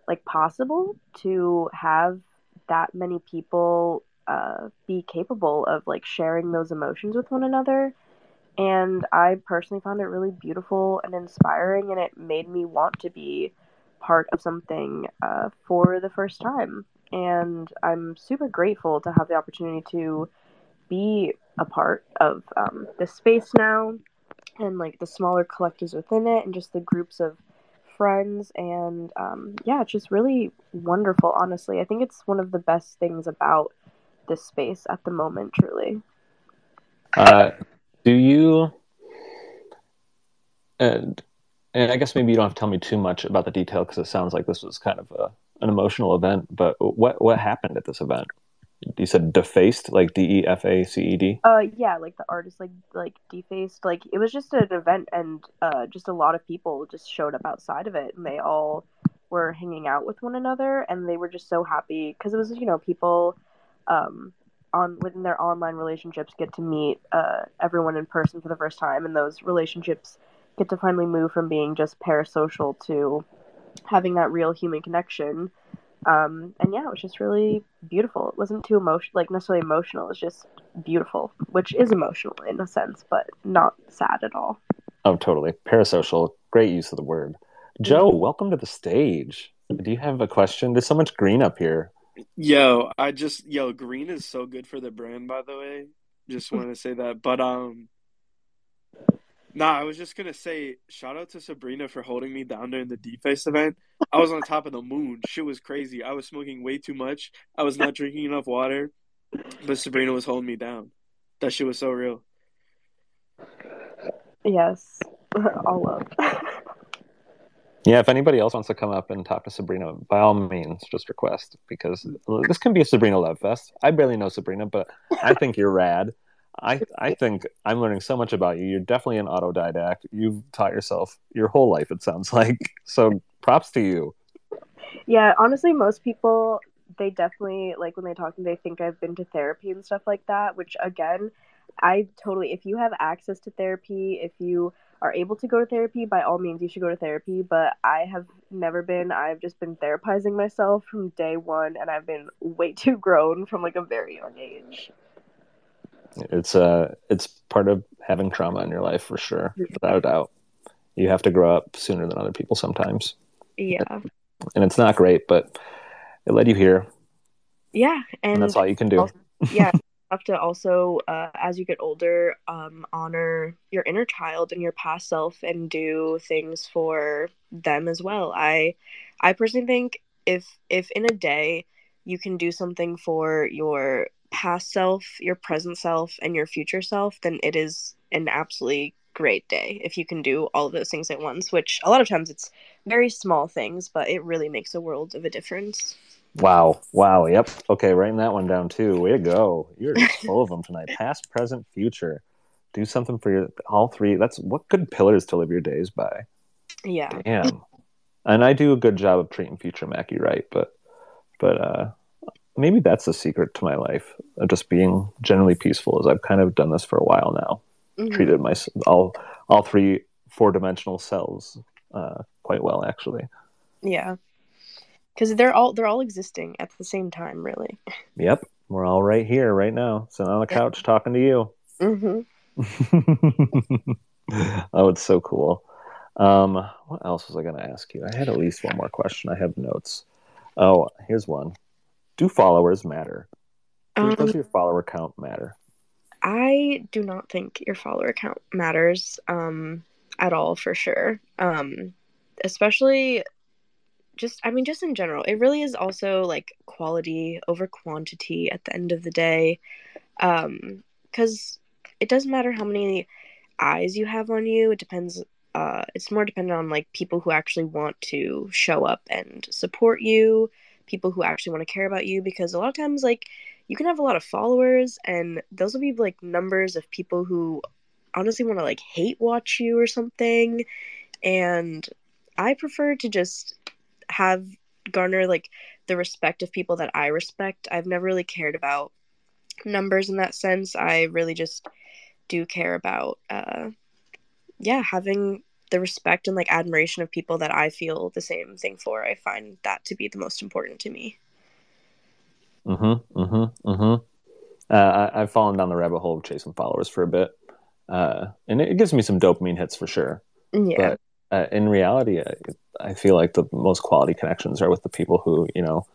like possible to have that many people uh, be capable of like sharing those emotions with one another. And i personally found it really beautiful and inspiring and it made me want to be part of something uh, for the first time. And i'm super grateful to have the opportunity to be a part of um, the space now and like the smaller collectives within it and just the groups of friends. And um, yeah it's just really wonderful honestly. I think it's one of the best things about this space at the moment truly Uh, do you and and I guess maybe you don't have to tell me too much about the detail because it sounds like this was kind of a, an emotional event. But what what happened at this event? You said defaced, like D E F A C E D. Uh, yeah, like the artist, like like defaced. Like it was just an event, and uh, just a lot of people just showed up outside of it, and they all were hanging out with one another, and they were just so happy because it was you know people, um, on within their online relationships get to meet uh everyone in person for the first time, and those relationships get to finally move from being just parasocial to having that real human connection. Um, and yeah, it was just really beautiful. It wasn't too emotional, like necessarily emotional. It was just beautiful, which is emotional in a sense, but not sad at all. Oh, totally. Parasocial. Great use of the word. Joe, welcome to the stage. Do you have a question? There's so much green up here. Yo, I just yo, green is so good for the brand, by the way. Just want to say that. But um Nah, I was just gonna say shout out to Sabrina for holding me down during the Deface event. I was on top of the moon. Shit was crazy. I was smoking way too much. I was not drinking enough water. But Sabrina was holding me down. That shit was so real. Yes, [laughs] all love. [laughs] Yeah, if anybody else wants to come up and talk to Sabrina, by all means, just request because this can be a Sabrina love fest. I barely know Sabrina, but I think you're rad. I I think I'm learning so much about you. You're definitely an autodidact. You've taught yourself your whole life. It sounds like so. Props to you. Yeah, honestly, most people they definitely like when they talk to me, they think I've been to therapy and stuff like that. Which again, I totally. If you have access to therapy, if you are able to go to therapy, by all means, you should go to therapy. But I have never been. I've just been therapizing myself from day one, and I've been way too grown from like a very young age. It's uh, it's part of having trauma in your life for sure, without a doubt. You have to grow up sooner than other people sometimes. Yeah. And it's not great, but it led you here. Yeah, and, and that's all you can do. yeah, [laughs] have to also, uh, as you get older, um, honor your inner child and your past self, and do things for them as well. I, I personally think if if in a day you can do something for your past self, your present self, and your future self, then it is an absolutely great day if you can do all of those things at once. Which a lot of times it's very small things, but it really makes a world of a difference. Wow. Wow. Yep. Okay. Writing that one down too. Way to go. You're [laughs] full of them tonight. Past, present, future. Do something for your all three. That's what good pillars to live your days by. Yeah. Damn. And I do a good job of treating future Macki right, but but uh maybe that's the secret to my life of just being generally peaceful. Is I've kind of done this for a while now. Mm-hmm. Treated my all all three four dimensional cells uh, quite well, actually. Yeah because they're all they're all existing at the same time really. Yep we're all right here right now sitting on the couch talking to you. Mm-hmm. [laughs] oh it's so cool. Um, what else was i going to ask you? I had at least one more question. I have notes. Oh here's one. Do followers matter? Um, does your follower count matter? I do not think your follower count matters um, at all for sure. Um, especially just i mean just in general it really is also like quality over quantity at the end of the day um because it doesn't matter how many eyes you have on you. It depends uh it's more dependent on like people who actually want to show up and support you people who actually want to care about you because a lot of times like you can have a lot of followers and those will be like numbers of people who honestly want to like hate watch you or something. And i prefer to just have garner like the respect of people that I respect. I've never really cared about numbers in that sense. I really just do care about uh yeah, having the respect and like admiration of people that I feel the same thing for. I find that to be the most important to me. Mm Mhm. Mm Mhm. Mm Mhm. Uh, I, have fallen down the rabbit hole of chasing followers for a bit, uh, and it, it gives me some dopamine hits for sure. Yeah. But uh, in reality, I, I, feel like the most quality connections are with the people who you know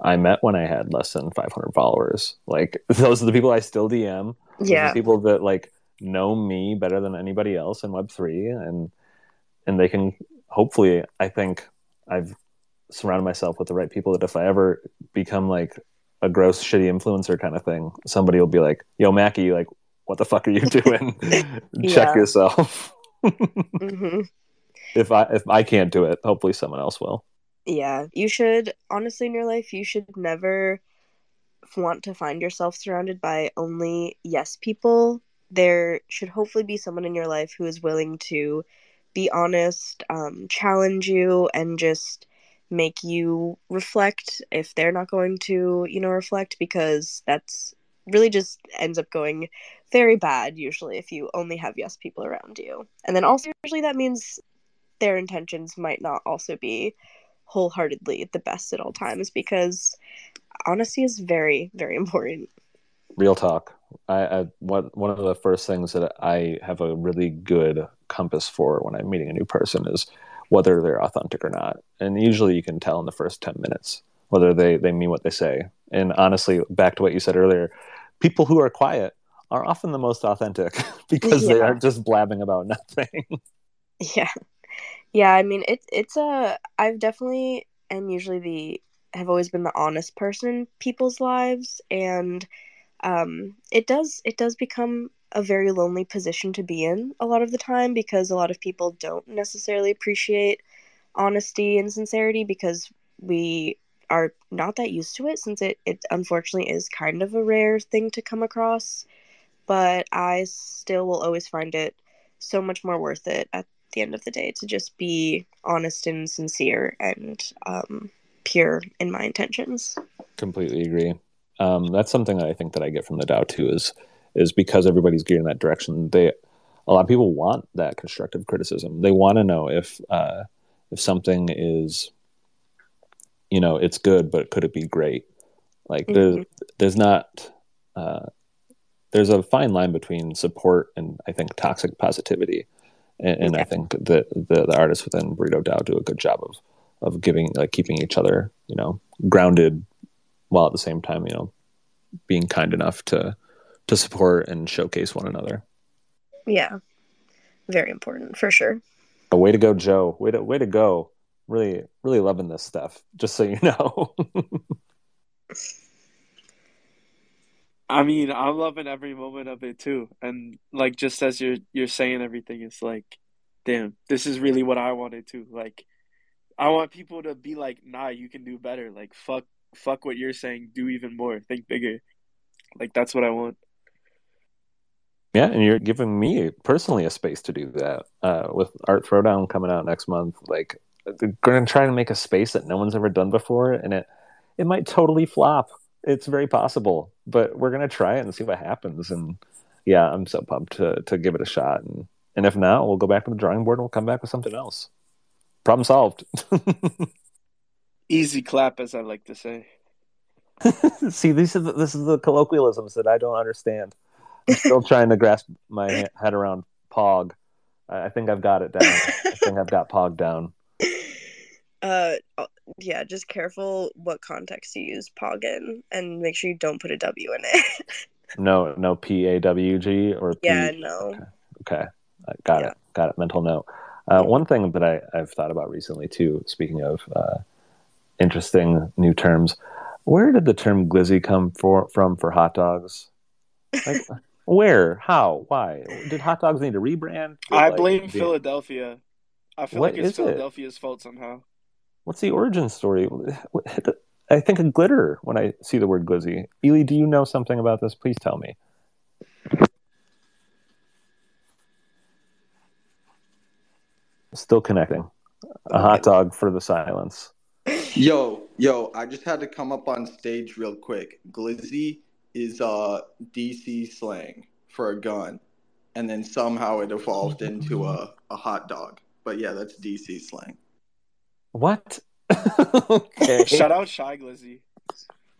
I met when I had less than 500 followers. Like [laughs] those are the people I still DM. Yeah, people that like know me better than anybody else in Web three, and and they can hopefully. I think I've surrounded myself with the right people that if I ever become like a gross shitty influencer kind of thing, somebody will be like, "Yo, Macki, like, what the fuck are you [laughs] doing? [laughs] Check yourself." mm-hmm. If I if I can't do it, hopefully someone else will. Yeah, you should honestly in your life you should never want to find yourself surrounded by only yes people. There should hopefully be someone in your life who is willing to be honest, um, challenge you, and just make you reflect if they're not going to, you know, reflect because that's really just ends up going very bad usually if you only have yes people around you. And then also usually that means their intentions might not also be wholeheartedly the best at all times because honesty is very very important. Real talk. I, I what one of the first things that I have a really good compass for when I'm meeting a new person is whether they're authentic or not. And usually you can tell in the first 10 minutes whether they, they mean what they say. And honestly, back to what you said earlier, people who are quiet are often the most authentic [laughs] because yeah. they aren't just blabbing about [laughs] nothing. yeah. Yeah, I mean it's it's a I've definitely and usually the have always been the honest person in people's lives and um it does it does become a very lonely position to be in a lot of the time because a lot of people don't necessarily appreciate honesty and sincerity because we are not that used to it since it, it unfortunately is kind of a rare thing to come across. But I still will always find it so much more worth it at the end of the day to just be honest and sincere and um, pure in my intentions. Completely agree. Um, that's something that I think that I get from the DAO too is is because everybody's geared in that direction. They a lot of people want that constructive criticism. They want to know if uh, if something is you know it's good, but could it be great? Like mm-hmm. there's there's not uh, there's a fine line between support and I think toxic positivity, and, and I think that the, the artists within Burrito DAO do a good job of of giving like keeping each other you know grounded while at the same time you know being kind enough to to support and showcase one another. Yeah, very important for sure. A way to go, Joe. Way to way to go. Really, really loving this stuff. Just so you [laughs] know. I mean, I'm loving every moment of it too, and like just as you're you're saying everything, it's like, damn, this is really what I wanted to. Like, I want people to be like, nah, you can do better. Like, fuck, fuck what you're saying. Do even more. Think bigger. Like that's what I want. Yeah, and you're giving me personally a space to do that. Uh, with Art Throwdown coming out next month, like they're to try to make a space that no one's ever done before, and it it might totally flop. It's very possible, but we're going to try it and see what happens. And yeah, I'm so pumped to to give it a shot. And and if not, we'll go back to the drawing board and we'll come back with something else. Problem solved. [laughs] Easy clap, as I like to say. [laughs] see, this is the, this is the colloquialisms that I don't understand. I'm still trying to grasp my head around Pog. I think I've got it down. I think I've got Pog down. [laughs] Uh, yeah, just careful what context you use Pog in, and make sure you don't put a W in it. [laughs] no, no P A W G or P- yeah, no. Okay, okay. got yeah. it. Got it. Mental note. Uh, one thing that I, I've thought about recently too. Speaking of uh, interesting new terms, where did the term glizzy come for, from for hot dogs? Like, [laughs] where? How? Why? Did hot dogs need a rebrand? Did, I like, blame the... Philadelphia. I feel what like it's Philadelphia's it? fault somehow. What's the origin story? [sighs] I think of glitter when I see the word glizzy. Ely, do you know something about this? Please tell me. Still connecting. A hot dog for the silence. Yo, yo, I just had to come up on stage real quick. Glizzy is uh DC slang for a gun, and then somehow it evolved into a, a hot dog. But yeah, that's DC slang. What? [laughs] okay. Shout out Shy Glizzy.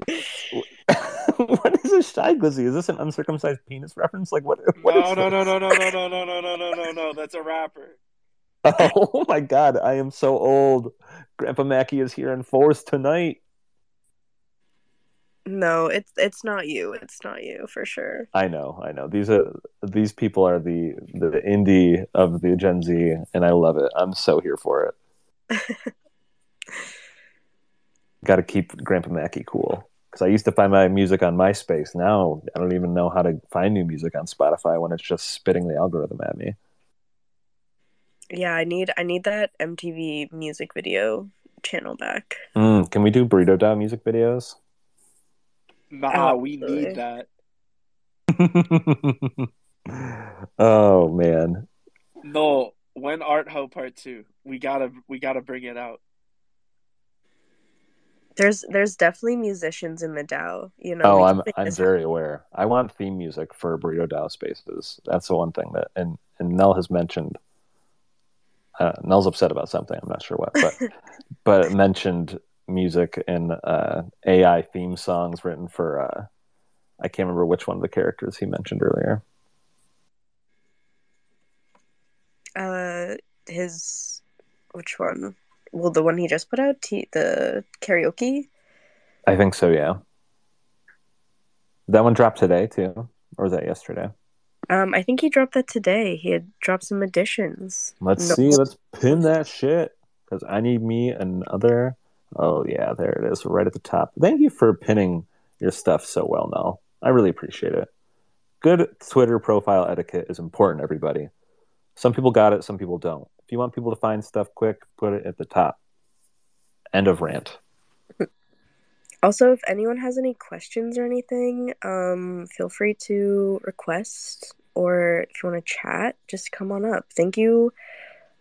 [laughs] what is a shy glizzy? Is this an uncircumcised penis reference? Like what? what no, no, no, no, no, no, no, no, no, no, no, no, no. That's a rapper. [laughs] Oh my god, I am so old. Grandpa Macki is here in force tonight. No, it's it's not you. It's not you for sure. I know, I know. These are these people are the the indie of the Gen Z, and I love it. I'm so here for it. [laughs] Got to keep Grandpa Macki cool because I used to find my music on MySpace. Now I don't even know how to find new music on Spotify when it's just spitting the algorithm at me. Yeah, I need I need that MTV music video channel back. Mm, can we do burrito DAO music videos? Nah, we need that. [laughs] oh man. No, when Art Ho Part Two, we gotta we gotta bring it out. There's there's definitely musicians in the DAO. You know. Oh, I'm I'm this very aware. I want theme music for burrito DAO spaces. That's the one thing that and and Nell has mentioned. Uh, Nell's upset about something. I'm not sure what, but [laughs] but mentioned music and uh, AI theme songs written for. Uh, I can't remember which one of the characters he mentioned earlier. Uh, his which one? Well, the one he just put out, T- the karaoke. I think so. Yeah. That one dropped today too, or was that yesterday? Um, I think he dropped that today. He had dropped some additions. Let's No- see. Let's pin that shit because I need me another. Oh yeah, there it is, right at the top. Thank you for pinning your stuff so well, Nell. I really appreciate it. Good Twitter profile etiquette is important, everybody. Some people got it, some people don't. If you want people to find stuff quick, put it at the top. End of rant. [laughs] Also, if anyone has any questions or anything, um, feel free to request, or if you want to chat, just come on up. Thank you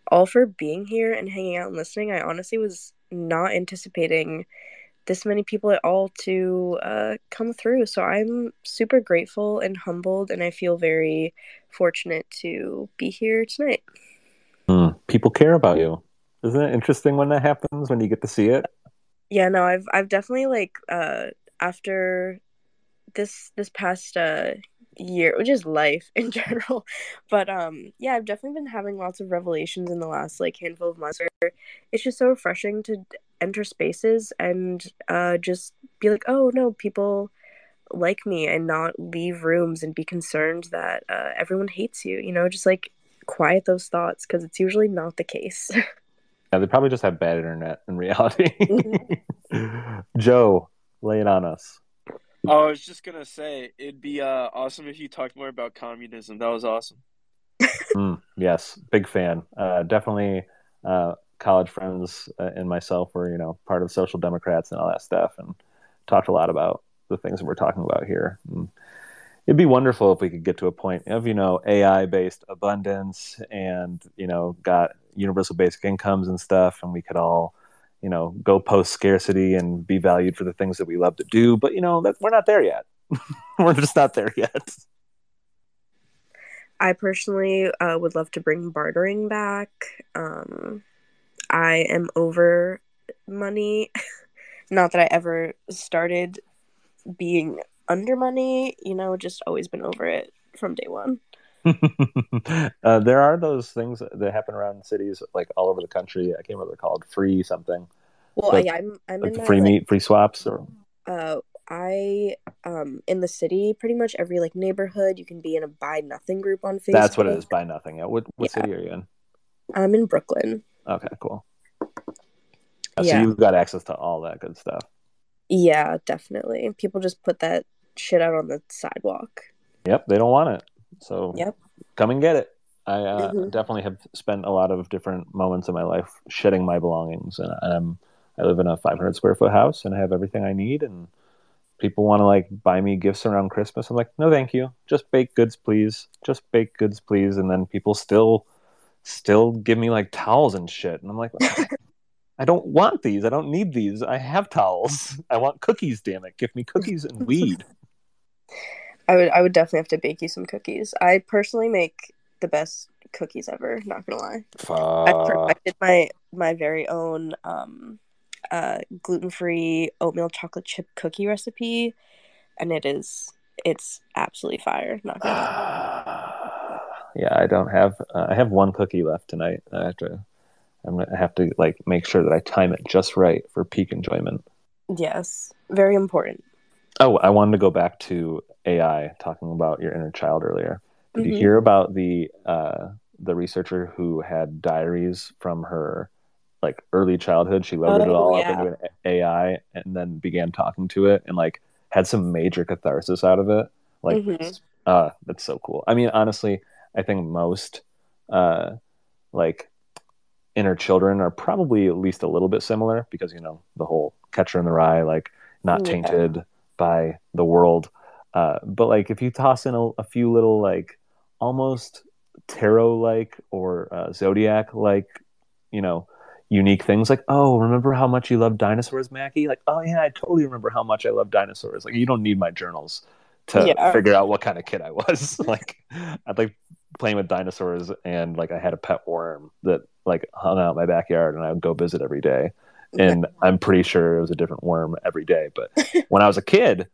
all for being here and hanging out and listening. I honestly was not anticipating this many people at all to uh, come through, so I'm super grateful and humbled, and I feel very fortunate to be here tonight. Hmm. People care about you. Isn't it interesting when that happens when you get to see it? Yeah, no, I've I've definitely like uh after this this past uh year, which is life [laughs] in general, but um yeah, I've definitely been having lots of revelations in the last like handful of months it's just so refreshing to enter spaces and uh just be like, "Oh, no, people like me," and not leave rooms and be concerned that uh everyone hates you, you know, just like quiet those thoughts because it's usually not the case. [laughs] Yeah, they probably just have bad internet in reality. [laughs] Joe, lay it on us. Oh, I was just gonna say it'd be uh awesome if you talked more about communism. That was awesome. Mm, yes, big fan. Uh, definitely, uh, college friends uh, and myself were, you know, part of Social Democrats and all that stuff, and talked a lot about the things that we're talking about here. And it'd be wonderful if we could get to a point of, you know, AI-based abundance, and you know, got universal basic incomes and stuff, and we could all, you know, go post scarcity and be valued for the things that we love to do. But you know, that we're not there yet. [laughs] we're just not there yet. I personally uh, would love to bring bartering back. Um, I am over money. [laughs] Not that I ever started being under money, you know, just always been over it from day one. [laughs] uh, there are those things that happen around cities, like all over the country. I can't remember what they're called. Free something, Well, Like- I, I'm I'm like in free like, meat, free swaps, or uh, I um in the city, pretty much every like neighborhood, you can be in a buy nothing group on Facebook. that's what it is. Buy nothing. Yeah. What what Yeah. city are you in? I'm in Brooklyn. Okay, cool. Uh, Yeah. So you've got access to all that good stuff. Yeah, definitely. People just put that shit out on the sidewalk. Yep, they don't want it. So Yep. come and get it. I uh, Mhm. definitely have spent a lot of different moments in my life shedding my belongings, and I'm I live in a 500 square foot house, and I have everything I need. And people want to like buy me gifts around Christmas. I'm like, no, thank you. Just baked goods, please. Just baked goods, please. And then people still still give me like towels and shit, and I'm like. I don't want these. I don't need these. I have towels. I want cookies, damn it. Give me cookies and weed. [laughs] I would I would definitely have to bake you some cookies. I personally make the best cookies ever, not gonna lie. I did my my very own um uh gluten-free oatmeal chocolate chip cookie recipe and it is it's absolutely fire, not gonna lie. [sighs] yeah, I don't have. Uh, I have one cookie left tonight. I have to. I'm gonna have to like make sure that I time it just right for peak enjoyment. Yes. Very important. Oh, I wanted to go back to AI talking about your inner child earlier. Did you Mhm. hear about the uh, the researcher who had diaries from her like early childhood? She loaded it Oh, all yeah. up into an AI and then began talking to it and like had some major catharsis out of it. Like, Mhm. uh, that's so cool. I mean, honestly, I think most uh, like inner children are probably at least a little bit similar because you know the whole catcher in the rye, like not Yeah. tainted by the world. Uh, but like if you toss in a, a few little like almost tarot like or uh, zodiac like, you know, unique things like oh remember how much you love dinosaurs Macki like oh yeah i totally remember how much i love dinosaurs like you don't need my journals to Yeah. figure out what kind of kid i was [laughs] like i'd like playing with dinosaurs and like i had a pet worm that like hung out in my backyard and i would go visit every day. And i'm pretty sure it was a different worm every day but [laughs] when i was a kid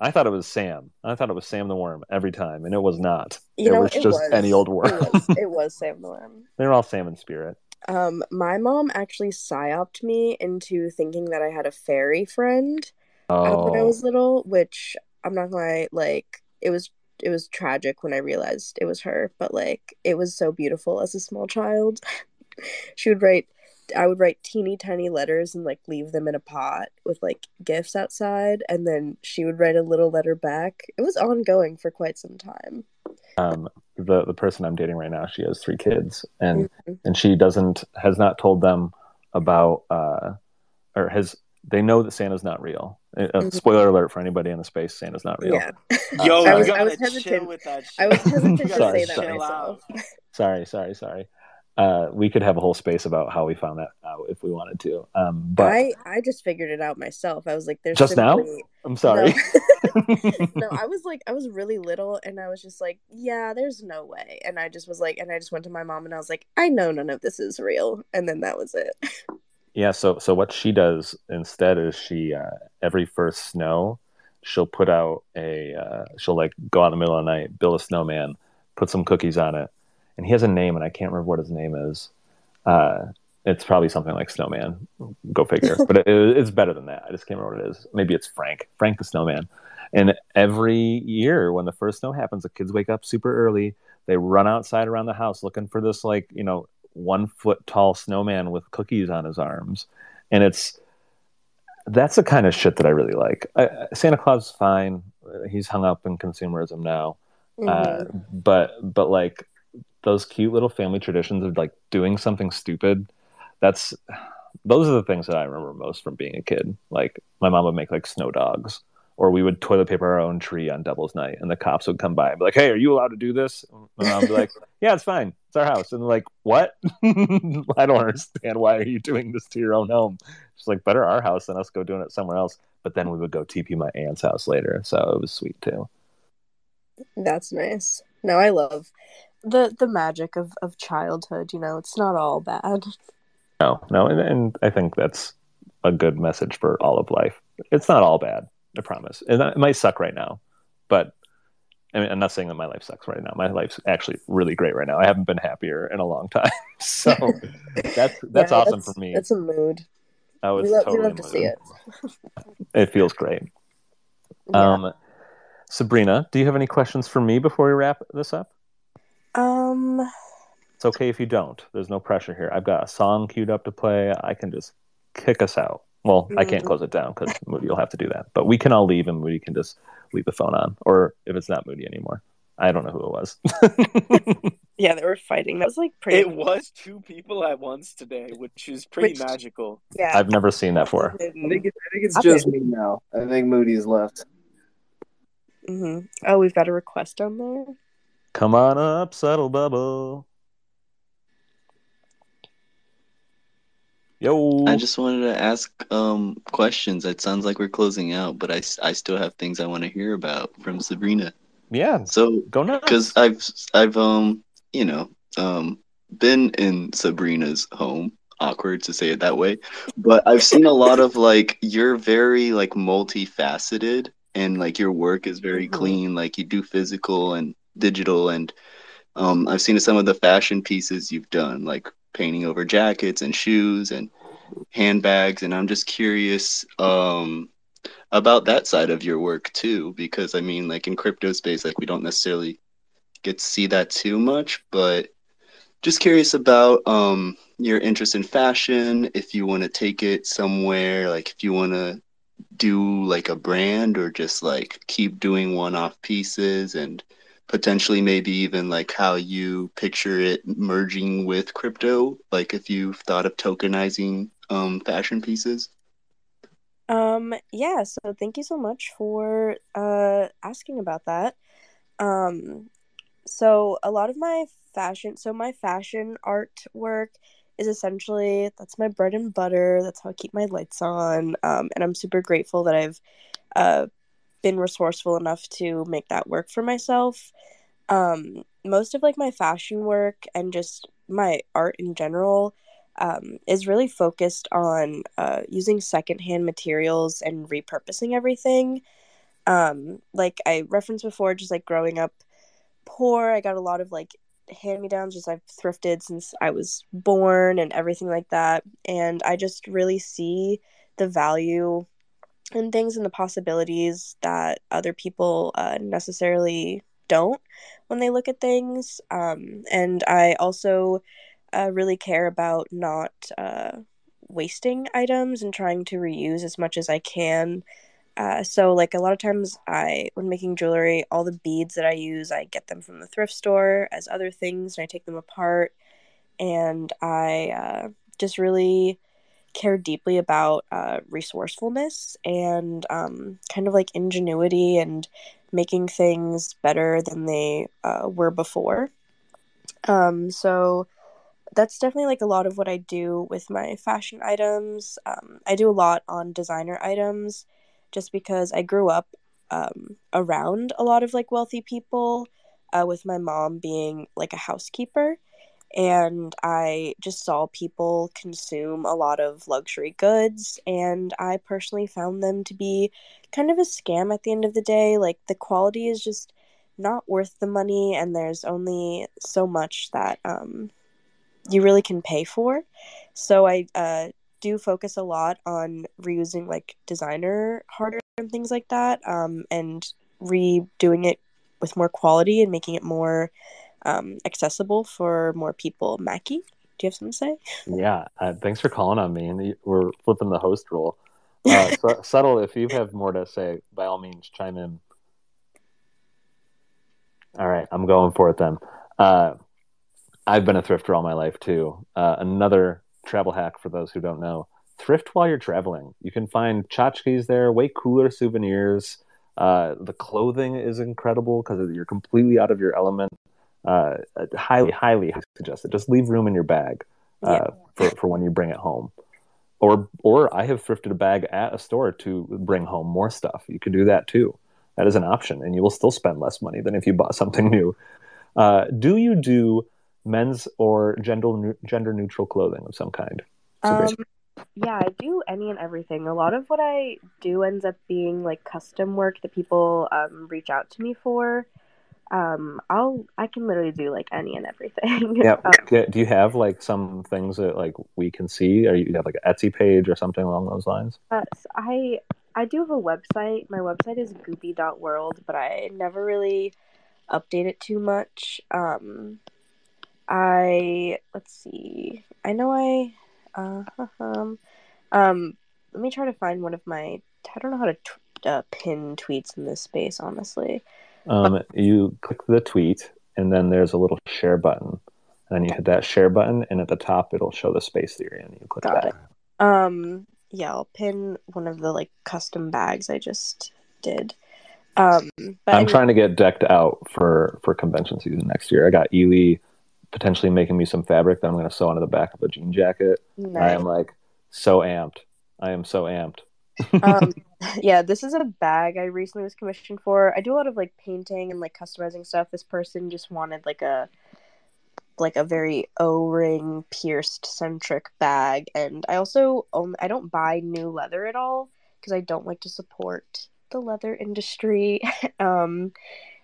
i thought it was sam. I thought it was sam the worm every time and it was not. You it know, was just any old worm. It was, it [laughs] was Sam the Worm. they're all sam in spirit. Um, my mom actually psyoped me into thinking that I had a fairy friend uh, when I oh. was little, which I'm not gonna lie, like it was it was tragic when I realized it was her, but like it was so beautiful as a small child. She would write I would write teeny tiny letters and like leave them in a pot with like gifts outside and then she would write a little letter back. It was ongoing for quite some time. um, the the person I'm dating right now, she has three kids, and Mhm. and she doesn't has not told them about uh, or has they know that Santa's not real. Uh, Mhm. Spoiler alert for anybody in the space: Santa's not real. Yeah. Yo, I was- I was hesitant. with that. I was hesitant to [laughs] say that chill myself. Sorry, sorry, sorry. Uh, we could have a whole space about how we found that out if we wanted to. Um, but I I just figured it out myself. I was like, "There's Just now? I'm sorry. [laughs] no, I was like, I was really little, and I was just like, yeah, there's no way. And I just was like, and I just went to my mom, and I was like, I know none of this is real. And then that was it. Yeah, so so what she does instead is she uh, every first snow, she'll put out a uh, she'll like go out in the middle of the night, build a snowman, put some cookies on it, and he has a name and I can't remember what his name is. Uh, it's probably something like Snowman. Go figure. [laughs] but it, it's better than that. I just can't remember what it is. Maybe it's Frank. Frank the Snowman. And every year when the first snow happens, the kids wake up super early. They run outside around the house looking for this like you know one foot tall snowman with cookies on his arms, and it's that's the kind of shit that I really like. I, Santa Claus is fine. He's hung up in consumerism now, uh, but but like those cute little family traditions of like doing something stupid. That's those are the things that I remember most from being a kid. Like my mom would make like snow dogs, or we would toilet paper our own tree on Devil's Night, and the cops would come by and be like, "Hey, are you allowed to do this?" And would be like, [laughs] "Yeah, it's fine. It's our house." And like, "What? [laughs] I don't understand. Why are you doing this to your own home?" She's like, "Better our house than us go doing it somewhere else." But then we would go TP my aunt's house later, so it was sweet too. That's nice. No, I love the the magic of of childhood. You know, it's not all bad. No, no, and, and I think that's a good message for all of life. It's not all bad, I promise. And it might suck right now, but I mean, I'm not saying that my life sucks right now. My life's actually really great right now. I haven't been happier in a long time, [laughs] so that's [laughs] that's Yeah, awesome that's- for me. That's a mood. I was we love, totally we love to see it. It feels great. Yeah. Um, Sabrina, do you have any questions for me before we wrap this up? Um, It's okay if you don't. There's no pressure here. I've got a song queued up to play. I can just kick us out. Well, I can't Mhm. close it down because Moody will have to do that. But we can all leave and Moody can just leave the phone on. Or if it's not Moody anymore. I don't know who it was. [laughs] yeah, they were fighting. That was like pretty. It was two people at once today, which is pretty Which- magical. yeah. I've never seen that before. I think, it, I think it's just me now. I think Moody's left. Mm-hmm. Oh, we've got a request on there. Come on up, subtle bubble. Yo. I just wanted to ask um questions. It sounds like we're closing out, but I, I still have things I want to hear about from Sabrina. yeah, So, go nuts. because I've I've um you know um been in Sabrina's home. Awkward to say it that way, but I've seen a lot of like you're very like multifaceted, and like your work is very Mhm. clean. Like you do physical and digital, and um I've seen some of the fashion pieces you've done, like painting over jackets and shoes and handbags, and I'm just curious um about that side of your work too, because I mean, like in crypto space, like we don't necessarily get to see that too much, but just curious about um your interest in fashion, if you want to take it somewhere, like if you want to do like a brand or just like keep doing one-off pieces and potentially maybe even like how you picture it merging with crypto like if you've thought of tokenizing um fashion pieces Um, yeah, so thank you so much for uh asking about that. Um, so a lot of my fashion, so my fashion artwork is essentially that's my bread and butter. That's how I keep my lights on. Um, and I'm super grateful that I've uh been resourceful enough to make that work for myself. Um, most of like my fashion work and just my art in general um, is really focused on uh, using secondhand materials and repurposing everything. Um, like I referenced before, just like growing up poor, I got a lot of like hand me downs, just I've thrifted since I was born and everything like that. And I just really see the value in things and the possibilities that other people uh, necessarily don't when they look at things. Um, and I also uh, really care about not uh, wasting items and trying to reuse as much as I can. Uh, so, like a lot of times, I when making jewelry, all the beads that I use, I get them from the thrift store as other things, and I take them apart, and I uh, just really care deeply about uh, resourcefulness and um, kind of like ingenuity and making things better than they uh, were before. Um, so that's definitely like a lot of what I do with my fashion items. Um, I do a lot on designer items just because I grew up um, around a lot of like wealthy people, uh, with my mom being like a housekeeper. And I just saw people consume a lot of luxury goods, and I personally found them to be kind of a scam at the end of the day. Like, the quality is just not worth the money, and there's only so much that um, you really can pay for. So I uh, do focus a lot on reusing like designer hardware and things like that, um, and redoing it with more quality and making it more um, accessible for more people. Macki, do you have something to say? Yeah, uh, thanks for calling on me, and we're flipping the host role. Uh, [laughs] Su- Subtle, if you have more to say, by all means, chime in. All right, I'm going for it then. Uh, I've been a thrifter all my life too. Uh, another travel hack for those who don't know: thrift while you're traveling. You can find tchotchkes there, way cooler souvenirs. Uh, the clothing is incredible because you're completely out of your element. Uh, highly, highly suggested. Just leave room in your bag uh, Yeah. for, for when you bring it home. Or, or I have thrifted a bag at a store to bring home more stuff. You could do that too. That is an option, and you will still spend less money than if you bought something new. Uh, do you do men's or gender gender neutral clothing of some kind? Um, yeah, I do any and everything. A lot of what I do ends up being like custom work that people um, reach out to me for. Um, I'll I can literally do like any and everything. [laughs] Yeah. Um, Do you have like some things that like we can see, or you have like an Etsy page or something along those lines? Uh, so I I do have a website. My website is goopy.world, but I never really update it too much. Um, I let's see. I know I uh, um um. Let me try to find one of my. I don't know how to t- uh, pin tweets in this space, honestly. Um, you click the tweet, and then there's a little share button. And then you hit that share button, and at the top it'll show the space that you're in. you click Got that. it. Um, yeah, I'll pin one of the like custom bags I just did. Um, but I'm anyway- trying to get decked out for for convention season next year. I got Ely potentially making me some fabric that I'm going to sew onto the back of a jean jacket. I am like so amped. I am so amped. [laughs] um yeah this is a bag i recently was commissioned for. I do a lot of like painting and like customizing stuff. This person just wanted like a like a very o-ring pierced centric bag and i also own i don't buy new leather at all because i don't like to support the leather industry. [laughs] Um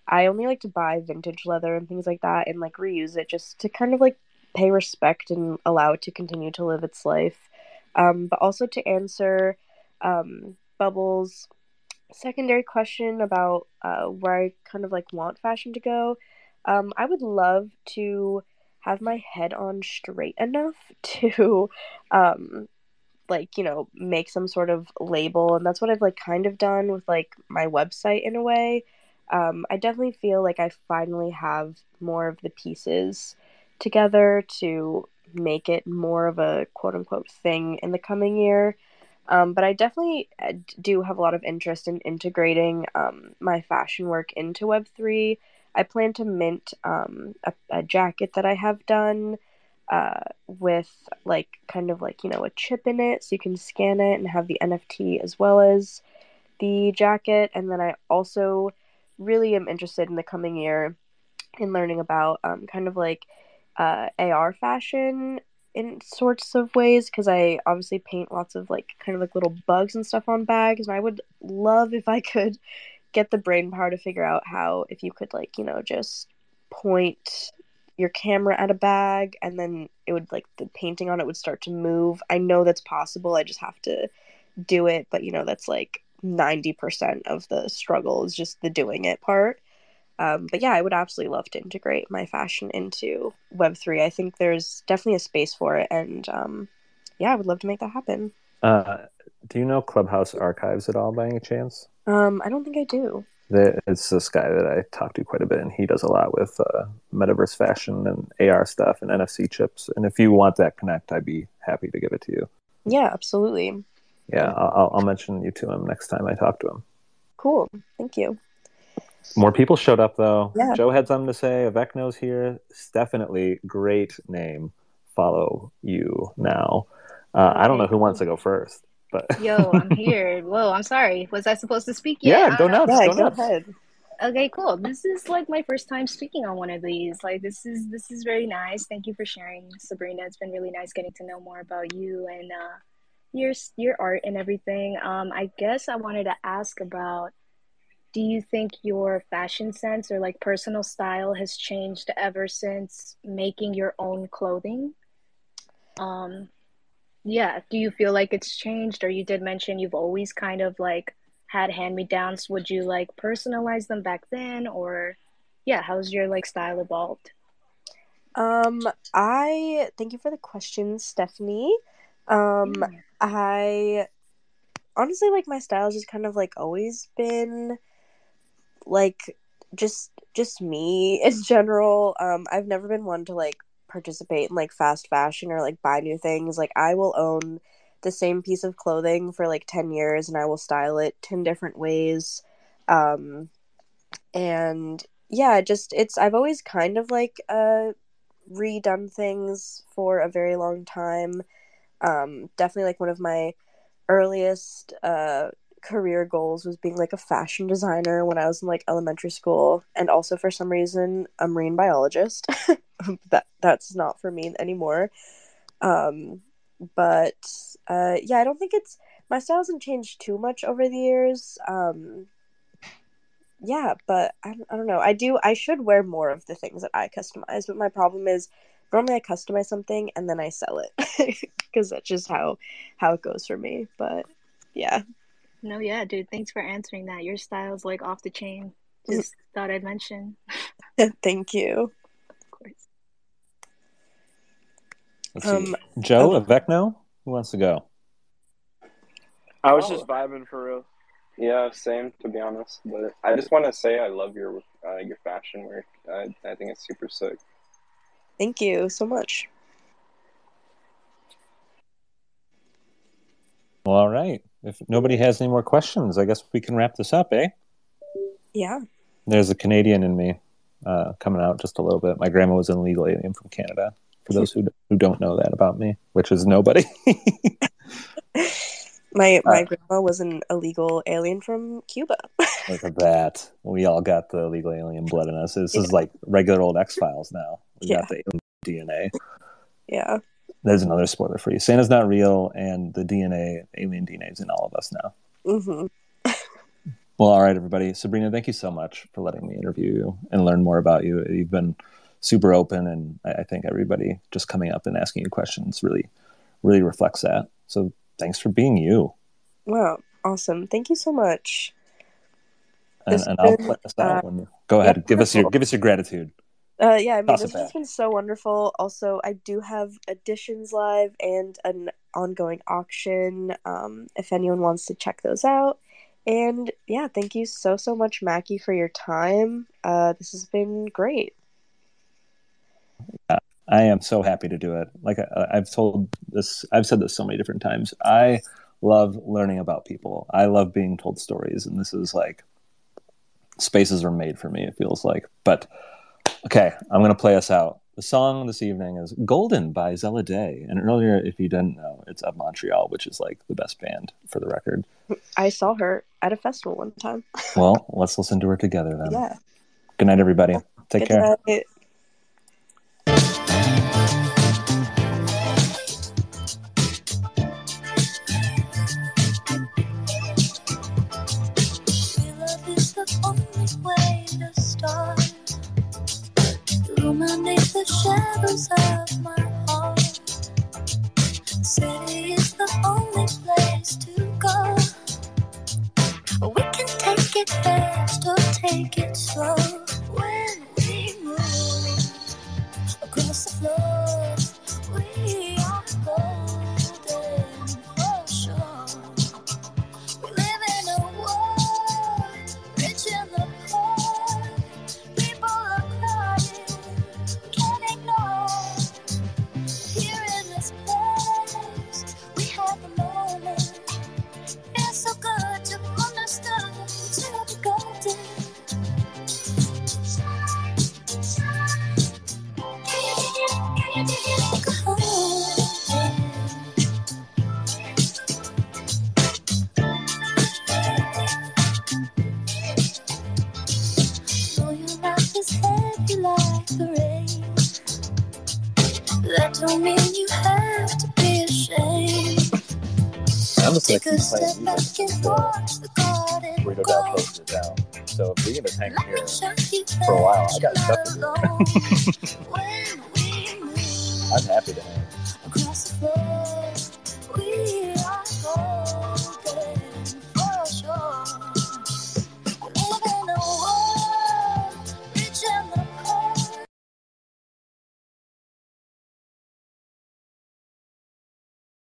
i only like to buy vintage leather and things like that and like reuse it just to kind of like pay respect and allow it to continue to live its life. Um but also to answer um, Bubbles' secondary question about uh, where I kind of like want fashion to go. Um, I would love to have my head on straight enough [laughs] to, um, like you know, make some sort of label, and that's what I've like kind of done with like my website in a way. um, I definitely feel like I finally have more of the pieces together to make it more of a quote unquote thing in the coming year. Um, but I definitely uh, do have a lot of interest in integrating um, my fashion work into Web3. I plan to mint um, a, a, jacket that I have done uh, with like kind of like, you know, a chip in it so you can scan it and have the NFT as well as the jacket. And then I also really am interested in the coming year in learning about um, kind of like uh, AR fashion in sorts of ways because I obviously paint lots of like kind of like little bugs and stuff on bags, and I would love if I could get the brain power to figure out how if you could like you know just point your camera at a bag and then it would like the painting on it would start to move. I know that's possible. I just have to do it, but you know that's like 90% of the struggle is just the doing it part. Um, but yeah, I would absolutely love to integrate my fashion into Web3. I think there's definitely a space for it. And um, yeah, I would love to make that happen. Uh, do you know Clubhouse Archives at all by any chance? Um, I don't think I do. It's this guy that I talk to quite a bit, and he does a lot with uh, metaverse fashion and AR stuff and NFC chips. And if you want that connect, I'd be happy to give it to you. Yeah, absolutely. Yeah, I'll, I'll mention you to him next time I talk to him. Cool. Thank you. More people showed up though. Yeah. Joe had something to say. Avekno's here. Definitely great name. Follow you now. Uh, I don't know who wants to go first, but Yo, I'm [laughs] here. Whoa, I'm sorry. Was I supposed to speak yet? yeah, go nuts. Yeah, go go nuts. ahead. Okay, cool. This is like my first time speaking on one of these. Like this is this is very nice. Thank you for sharing, Sabrina. It's been really nice getting to know more about you and uh your your art and everything. Um I guess I wanted to ask about do you think your fashion sense or like personal style has changed ever since making your own clothing? Um yeah, do you feel like it's changed or you did mention you've always kind of like had hand-me-downs. Would you like personalize them back then or yeah, how's your like style evolved? Um, I thank you for the question, Stephanie. Um, Yeah. I honestly like my style has just kind of like always been like just just me in general. Um, I've never been one to like participate in like fast fashion or like buy new things. Like I will own the same piece of clothing for like 10 years and I will style it 10 different ways. Um, and yeah, just it's I've always kind of like uh redone things for a very long time. Um, definitely like one of my earliest uh career goals was being like a fashion designer when I was in like elementary school and also for some reason a marine biologist. [laughs] that that's not for me anymore. Um but uh yeah, I don't think it's my style hasn't changed too much over the years. Um yeah, but I, I don't know. I do I should wear more of the things that I customize, but my problem is normally I customize something and then I sell it [laughs] because that's just how how it goes for me. But yeah. No, yeah, dude, thanks for answering that. Your style's like off the chain. Just thought I'd mention. [laughs] [laughs] Thank you. Of course. Let's see. Um, Joe Avekno, who wants to go? I was Oh. just vibing for real. Yeah, same to be honest. But I just want to say I love your uh, your fashion work. I I think it's super sick. Thank you so much. Well, all right. If nobody has any more questions, I guess we can wrap this up, eh? Yeah. There's a Canadian in me uh, coming out just a little bit. My grandma was an illegal alien from Canada. For those who who don't know that about me, which is nobody. [laughs] My my Uh, grandma was an illegal alien from Cuba. [laughs] Look at that. We all got the illegal alien blood in us. This is like regular old X Files now. We got the DNA. yeah. There's another spoiler for you. Santa's not real, and the DNA, alien DNA, is in all of us now. hmm [laughs] Well, all right, everybody. Sabrina, thank you so much for letting me interview you and learn more about you. You've been super open, and I I think everybody just coming up and asking you questions really, really reflects that. So thanks for being you. Wow. Awesome. Thank you so much. And, and I'll play us out uh, when go ahead. yeah, give us your give us your gratitude. Uh, yeah, I mean, this has been so wonderful. Also, I do have additions live and an ongoing auction. Um, if anyone wants to check those out, And yeah, thank you so so much, Macki, for your time. Uh, this has been great. Yeah, I am so happy to do it. Like I, I've told this, I've said this so many different times. I love learning about people. I love being told stories, and this is like spaces are made for me. It feels like. But okay, I'm gonna play us out. The song this evening is "Golden" by Zella Day, and earlier, if you didn't know, it's of Montreal, which is like the best band for the record. I saw her at a festival one time. Well, let's listen to her together then. [laughs] Yeah. Good night, everybody. Take Good care. night. Illuminate the shadows of my heart. City is the only place to go. We can take it fast or take it slow I'm just gonna Take a keep playing step back music and until watch the garden Burrito DAO grow. closes it down. So if we can just hang here me show you for a while, I got stuff to